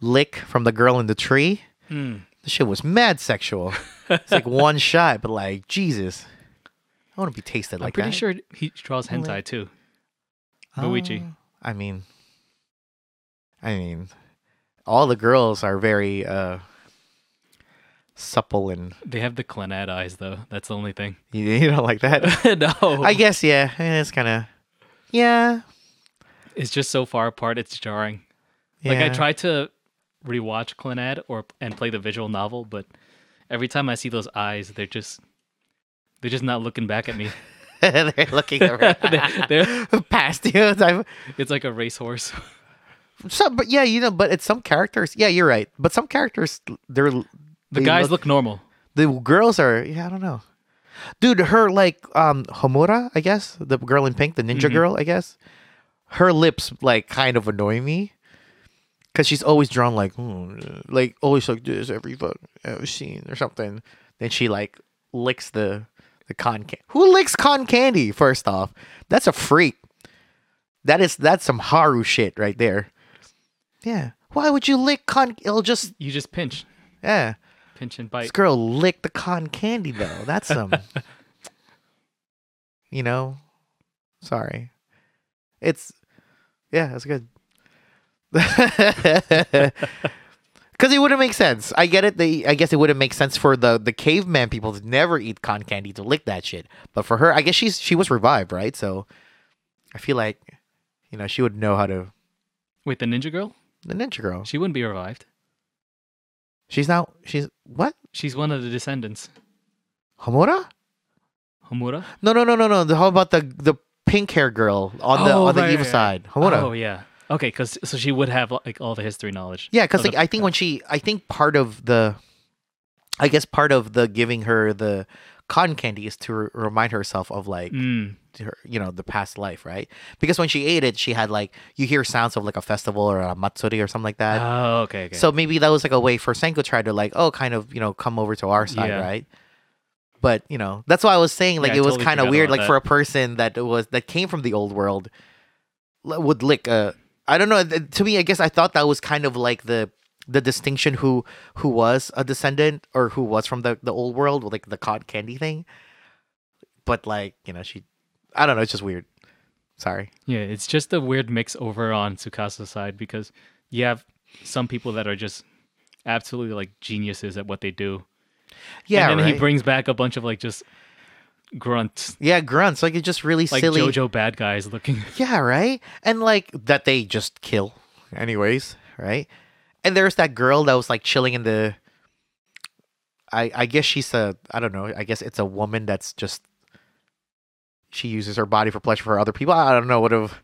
lick from the girl in the tree. Hmm. The shit was mad sexual. It's like one shot, but like Jesus. I want to be tasted I'm like pretty that. sure he draws hentai too. Boichi. Oh, I mean, I mean, all the girls are very uh supple and They have the Clannad eyes though. That's the only thing. you, you know like that. no, I guess yeah, eh, it's kind of yeah. it's just so far apart. It's jarring. Like I yeah. tried to rewatch Clannad or and play the visual novel, but every time I see those eyes, they're just they're just not looking back at me. they're looking over They- they're- past you. It's like a racehorse. Some, but yeah, you know, but it's some characters. Yeah, you're right. But some characters, they're The they guys look normal. The girls are. Yeah, I don't know. Dude, her like um Homura, I guess the girl in pink, the ninja Mhm. girl, I guess. Her lips like kind of annoy me. Cause she's always drawn like, hmm, like always like this every fuck ever seen or something. Then she like licks the the con can. Who licks con candy? First off, that's a freak. That is that's some Haru shit right there. Yeah. Why would you lick con? It'll just You just pinch, yeah. pinch and bite. This girl licked the con candy though. That's some. you know, sorry. It's yeah, that's good. Because it wouldn't make sense. I get it. They, I guess it wouldn't make sense for the the caveman people to never eat con candy to lick that shit. But for her, I guess she's she was revived, right? So I feel like, you know, she would know how to. Wait, the ninja girl? The ninja girl. She wouldn't be revived. She's now. She's what? She's one of the descendants. Homura? Homura? No, no, no, no, no. The- How about the the pink hair girl on the Oh, on the right, evil right, side? Homura. Oh yeah. Okay, because so she would have like all the history knowledge. Yeah, because like the- I think when she, I think part of the, I guess part of the giving her the cotton candy is to re- remind herself of like Mm, her, you know, the past life, right? Because when she ate it, she had like you hear sounds of like a festival or a matsuri or something like that. oh, okay, okay. So maybe that was like a way for Senku try to like, oh, kind of, you know, come over to our side, Yeah. right? But you know, that's why I was saying like Yeah, it was totally kind of weird, like for a person that was that came from the old world, would lick a. I don't know. To me, I guess I thought that was kind of like the the distinction who who was a descendant or who was from the the old world, like the cotton candy thing. But like you know, she, I don't know. It's just weird. Sorry. yeah, it's just a weird mix over on Tsukasa's side because you have some people that are just absolutely like geniuses at what they do. Yeah, and then right. he brings back a bunch of like just grunts, yeah, grunts. Like it's just really like silly. JoJo bad guys looking. Yeah, right? And like that they just kill anyways, right? And there's that girl that was like chilling in the I I guess she's a I don't know, I guess it's a woman that's just she uses her body for pleasure for other people. I don't know what of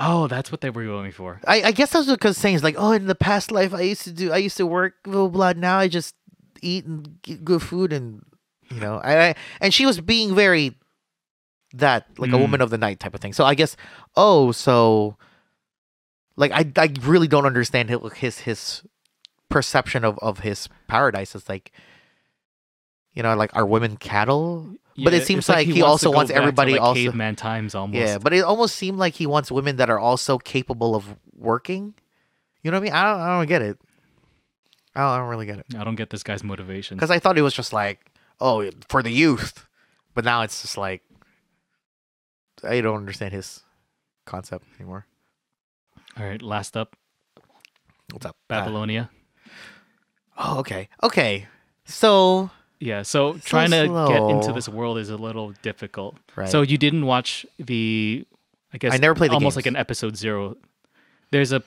Oh, that's what they were going for. I, I guess that's what because saying is like, oh, in the past life I used to do I used to work blah blah. blah. Now I just eat and get good food and you know I, I and she was being very that like a Mm. woman of the night type of thing. So I guess oh so like I I really don't understand his his, perception of of his paradise. It's like you know like are women cattle? But it seems it's like he wants also wants back to, everybody like, also- caveman times almost. Yeah, but it almost seemed like he wants women that are also capable of working. You know what I mean? I don't I don't get it. I don't, I don't really get it I don't get this guy's motivation. because I thought it was just like oh for the youth, but now it's just like I don't understand his concept anymore. All right, last up, What's up, Uh, Babylonia. oh, okay, okay. So yeah, so so trying to get into this world is a little difficult. right. So you didn't watch the, I guess I never played almost like an episode zero. There's a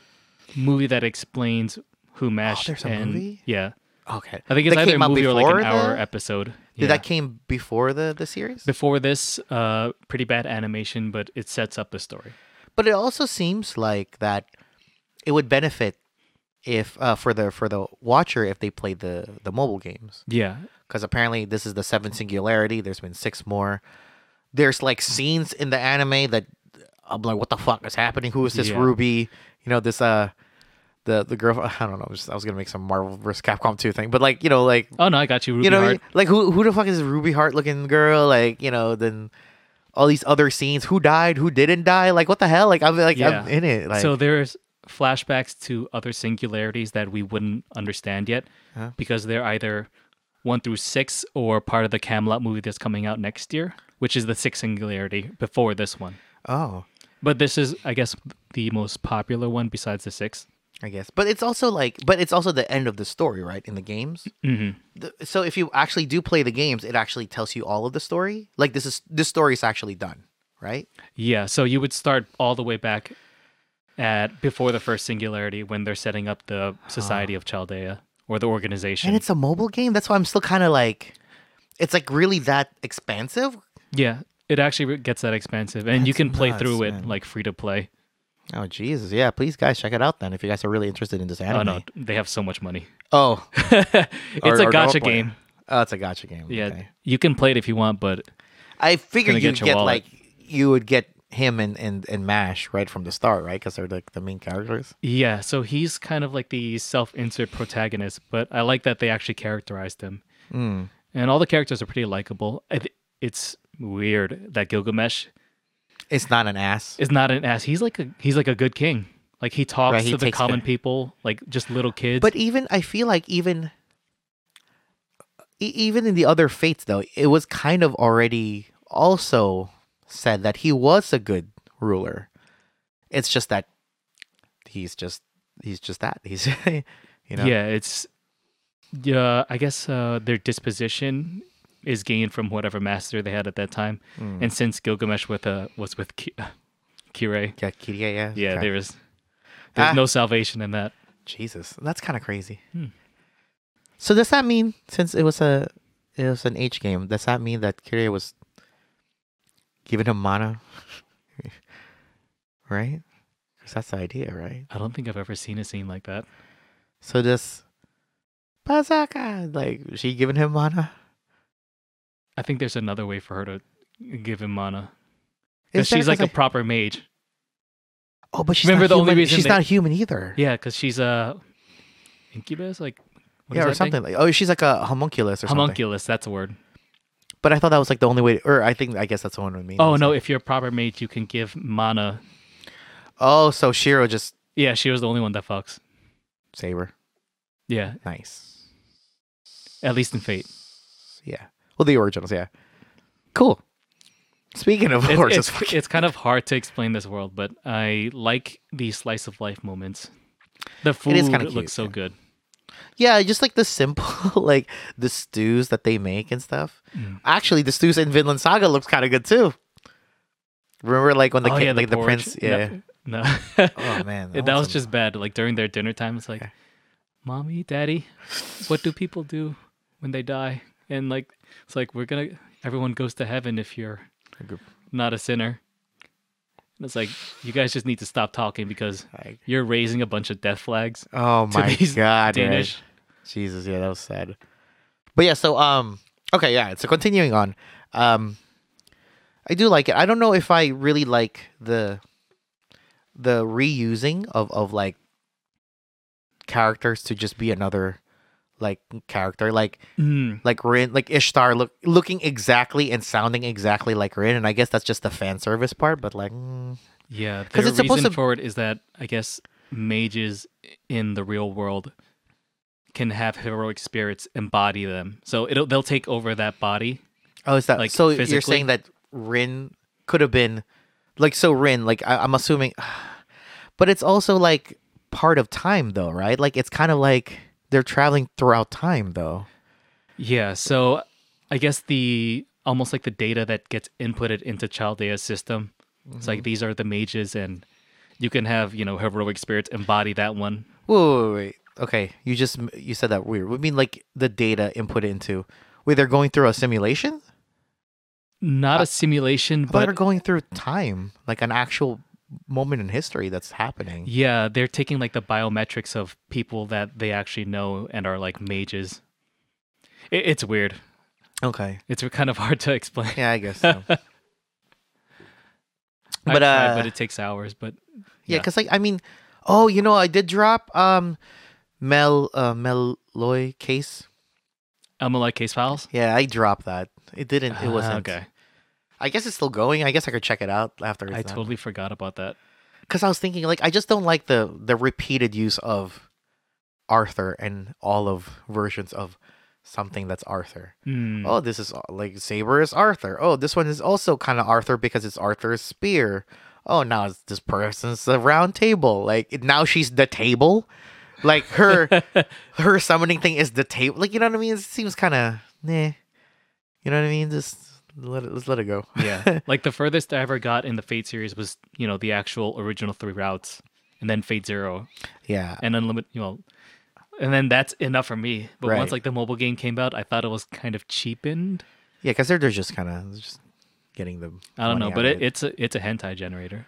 movie that explains who Mash. Oh, there's a and, movie? Yeah, okay. I think it's That either a movie or like an before hour the- episode. Did Yeah. that came before the the series? before this? Uh, pretty bad animation, but it sets up the story. But it also seems like that it would benefit if uh, for the for the watcher if they played the the mobile games Yeah, because apparently this is the seventh singularity. There's been six more. There's like scenes in the anime that I'm like, what the fuck is happening? Who is this Yeah. Ruby? You know this uh the the girl. I don't know. just- I was gonna make some Marvel vs. Capcom two thing, but like you know like Oh no, I got you. Ruby you know Heart. like who who the fuck is Ruby Heart looking girl? Like you know then. All these other scenes, who died, who didn't die, like what the hell? Like I'm like I'm in it. Like so there's flashbacks to other singularities that we wouldn't understand yet Huh? because they're either one through six or part of the Camelot movie that's coming out next year, which is the sixth singularity before this one. oh, But this is, I guess, the most popular one besides the sixth. I guess. But it's also like, but it's also the end of the story, right? In the games. hmm The- So if you actually do play the games, it actually tells you all of the story. Like this is this story is actually done, right? Yeah, so you would start all the way back at before the first singularity when they're setting up the Society of Chaldea or the organization. And it's a mobile game. That's why I'm still kind of like, it's like really that expansive. yeah, it actually gets that expensive, and you can play nuts, through it man. like free to play. Oh Jesus, yeah. Please, guys, check it out then. If you guys are really interested in this anime. Oh no, they have so much money. Oh, it's Or- a or gacha game. oh, it's a gacha game. Yeah, Okay. you can play it if you want, but I figured you'd get get like you would get him and and and Mash right from the start, right? Because they're like the main characters. yeah. So he's kind of like the self-insert protagonist, but I like that they actually characterized him, Mm. and all the characters are pretty likable. It's weird that Gilgamesh It's not an ass. It's not an ass. He's like a he's like a good king. Like he talks Right, he to the common care- people, like just little kids. But even I feel like even even in the other fates though, it was kind of already also said that he was a good ruler. It's just that he's just he's just that. He's you know. yeah, it's yeah. I guess uh, their disposition is gained from whatever master they had at that time. Mm. And since Gilgamesh with uh, was with Ki- Kirei, yeah, Kirei, yeah. yeah, okay. there was there's Ah. no salvation in that. Jesus, that's kind of crazy. Hmm. So does that mean since it was a it was an H game, does that mean that Kirei was giving him mana? right? Because that's the idea, right? I don't think I've ever seen a scene like that. So this Pasaka, like she giving him mana? I think there's another way for her to give him mana. Because she's like a proper mage. Oh, but she's remember not the only human. reason she's they- not human either. Yeah, because she's a incubus, like what yeah, is or that thing? something like. Oh, she's like a homunculus or something. Homunculus, that's a word. But I thought that was like the only way. or I think I guess that's the one with me. Oh no, if you're a proper mage, you can give mana. Oh, so Shiro just Yeah, she was the only one that fucks. saber. Yeah, Nice. at least in Fate. Yeah. Well, the originals, yeah. Cool. Speaking of It's, horses, it's, fucking- it's kind of hard to explain this world, but I like the slice of life moments. The food is kinda cute, looks so yeah. good. yeah, just like the simple, like the stews that they make and stuff. Mm. Actually, the stews in Vinland Saga looks kind of good too. Remember, like when the oh kid, yeah, like the, prince, yeah. No, Oh man, that, want was just bad. Like during their dinner time, it's like, Okay. "Mommy, Daddy, what do people do when they die?" And like, it's like we're gonna. Everyone goes to heaven if you're not a sinner. And it's like you guys just need to stop talking because you're raising a bunch of death flags. oh my god. Danish. Jesus, yeah, that was sad. But yeah, so um, okay, yeah. So continuing on, um, I do like it. I don't know if I really like the the reusing of of like characters to just be another like character, like Mm. like Rin, like Ishtar, look looking exactly and sounding exactly like Rin, and I guess that's just the fan service part. But like, mm, Yeah, 'Cause the it's supposed to- for it is that I guess mages in the real world can have heroic spirits embody them, so it'll they'll take over that body. oh, is that Like, so? You're physically? saying that Rin could have been like so Rin, like I, I'm assuming, but it's also like part of time though, right? Like it's kind of like they're traveling throughout time though. Yeah, so I guess the almost like the data that gets inputted into Chaldea's system. It's Mm-hmm. like these are the mages, and you can have you know heroic spirits embody that one. Wait, wait, wait, wait. Okay, you just you said that weird. We mean like the data input into. Wait, they're going through a simulation. Not a simulation, but they're going through time, like an actual moment in history that's happening. yeah, they're taking like the biometrics of people that they actually know and are like mages. It, it's weird. Okay. It's kind of hard to explain. Yeah, I guess so. I But, tried, uh, but it takes hours. But yeah, Yeah. because like I mean, oh, you know, I did drop um, Mel uh Melloi case. Amalek case files. Yeah, I dropped that. It didn't. It Ah, wasn't. okay. I guess it's still going. I guess I could check it out after. I totally forgot about that. Because I was thinking, like, I just don't like the the repeated use of Arthur and all of versions of something that's Arthur. Hmm. Oh, this is uh, like Saber is Arthur. Oh, this one is also kind of Arthur because it's Arthur's spear. Oh, now it's this person's the round table. Like now she's the table. Like her her summoning thing is the table. Like you know what I mean? It seems kind of nah. You know what I mean? Just let it let's let it go. Yeah. like the furthest I ever got in the Fate series was, you know, the actual original three routes, and then Fate Zero, yeah. and unlimited, you know, and then that's enough for me. But Right. once like the mobile game came out, I thought it was kind of cheapened. Yeah, because they're, they're just kind of just getting the. I don't know, but out it, it's a it's a hentai generator.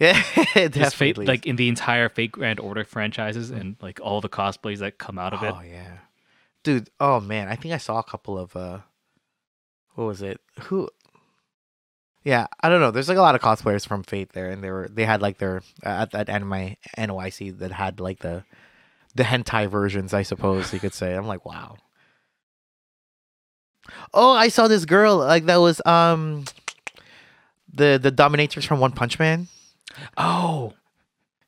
yeah, Just Fate, definitely. like in the entire Fate Grand Order franchises and like all the cosplays that come out of it. Oh yeah, dude. Oh man, I think I saw a couple of uh, what was it? Who? Yeah, I don't know. There's like a lot of cosplayers from Fate there, and they were they had like their at that anime NYC that had like the the hentai versions, I suppose you could say. I'm like, wow. Oh, I saw this girl like that was um the the dominatrix from One Punch Man. Oh,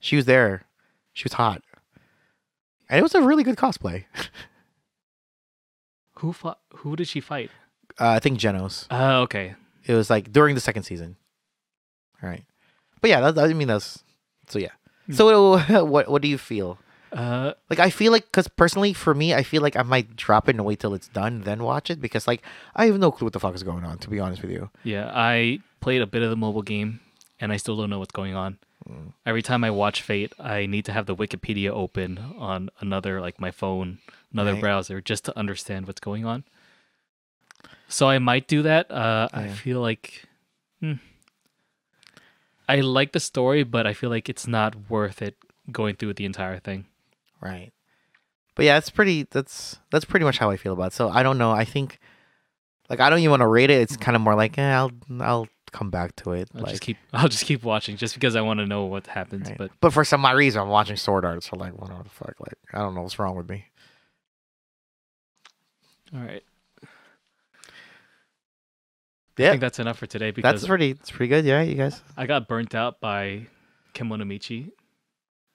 She was there. She was hot, and it was a really good cosplay. who fought, who did she fight? Uh, I think Genos. Oh, okay. It was like during the second season. All right, but yeah, that, I mean that's so yeah. So what what do you feel? Uh, Like I feel like because personally for me, I feel like I might drop it and wait till it's done then watch it because like I have no clue what the fuck is going on to be honest with you. yeah, I played a bit of the mobile game, and I still don't know what's going on. Mm. Every time I watch Fate, I need to have the Wikipedia open on another, like my phone, another Right. browser, just to understand what's going on. So I might do that. Uh, I feel like hmm. I like the story, but I feel like it's not worth it going through the entire thing. Right. But yeah, it's pretty. That's that's pretty much how I feel about. It. So I don't know. I think, like, I don't even want to rate it. It's kind of more like, eh, I'll I'll come back to it. I'll like, just keep I'll just keep watching just because I want to know what happens. right. But but for some odd reason, I'm watching Sword Art. So like, what the fuck? Like, I don't know what's wrong with me. all right, I think that's enough for today because that's pretty. It's pretty good. Yeah, you guys. I got burnt out by Kemono Michi.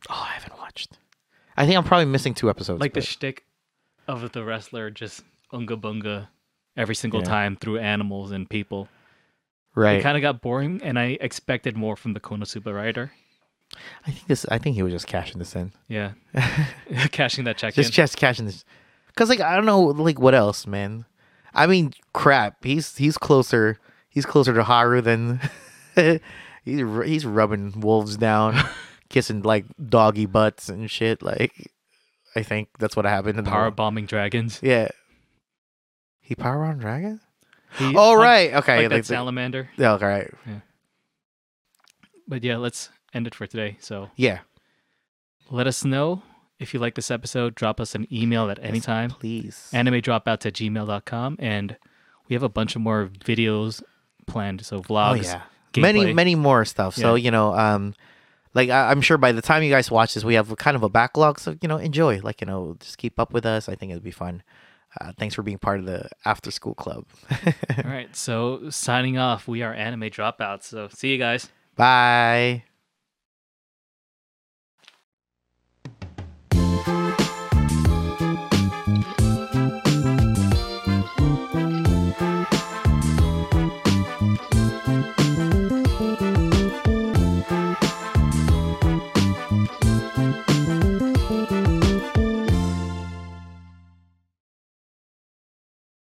Oh, I haven't watched. I think I'm probably missing two episodes. like the but- shtick of the wrestler just unga bunga every single Yeah. time through animals and people. right. It kind of got boring, and I expected more from the Konosuba writer. I think this. I think he was just cashing this in. Yeah, cashing that check just in. just cashing this. Cause like I don't know like what else, man. I mean, crap. He's he's closer. He's closer to Haru than he's he's rubbing wolves down, kissing like doggy butts and shit. Like I think that's what happened in the Power bombing dragons. Yeah. He power on dragon. He Oh right. Okay. like that like salamander. yeah. Okay. Right. But yeah, let's end it for today. So Yeah. let us know if you like this episode. Drop us an email at any time. please. animedropouts at gmail.com. And we have a bunch of more videos planned. So vlogs. Oh yeah. Many gameplay. many more stuff. So you know, um, like I, I'm sure by the time you guys watch this, we have kind of a backlog. So you know, enjoy. Like you know, just keep up with us. I think it'll be fun. Uh, thanks for being part of the after school club. All right. So signing off, we are anime dropouts. So see you guys. Bye.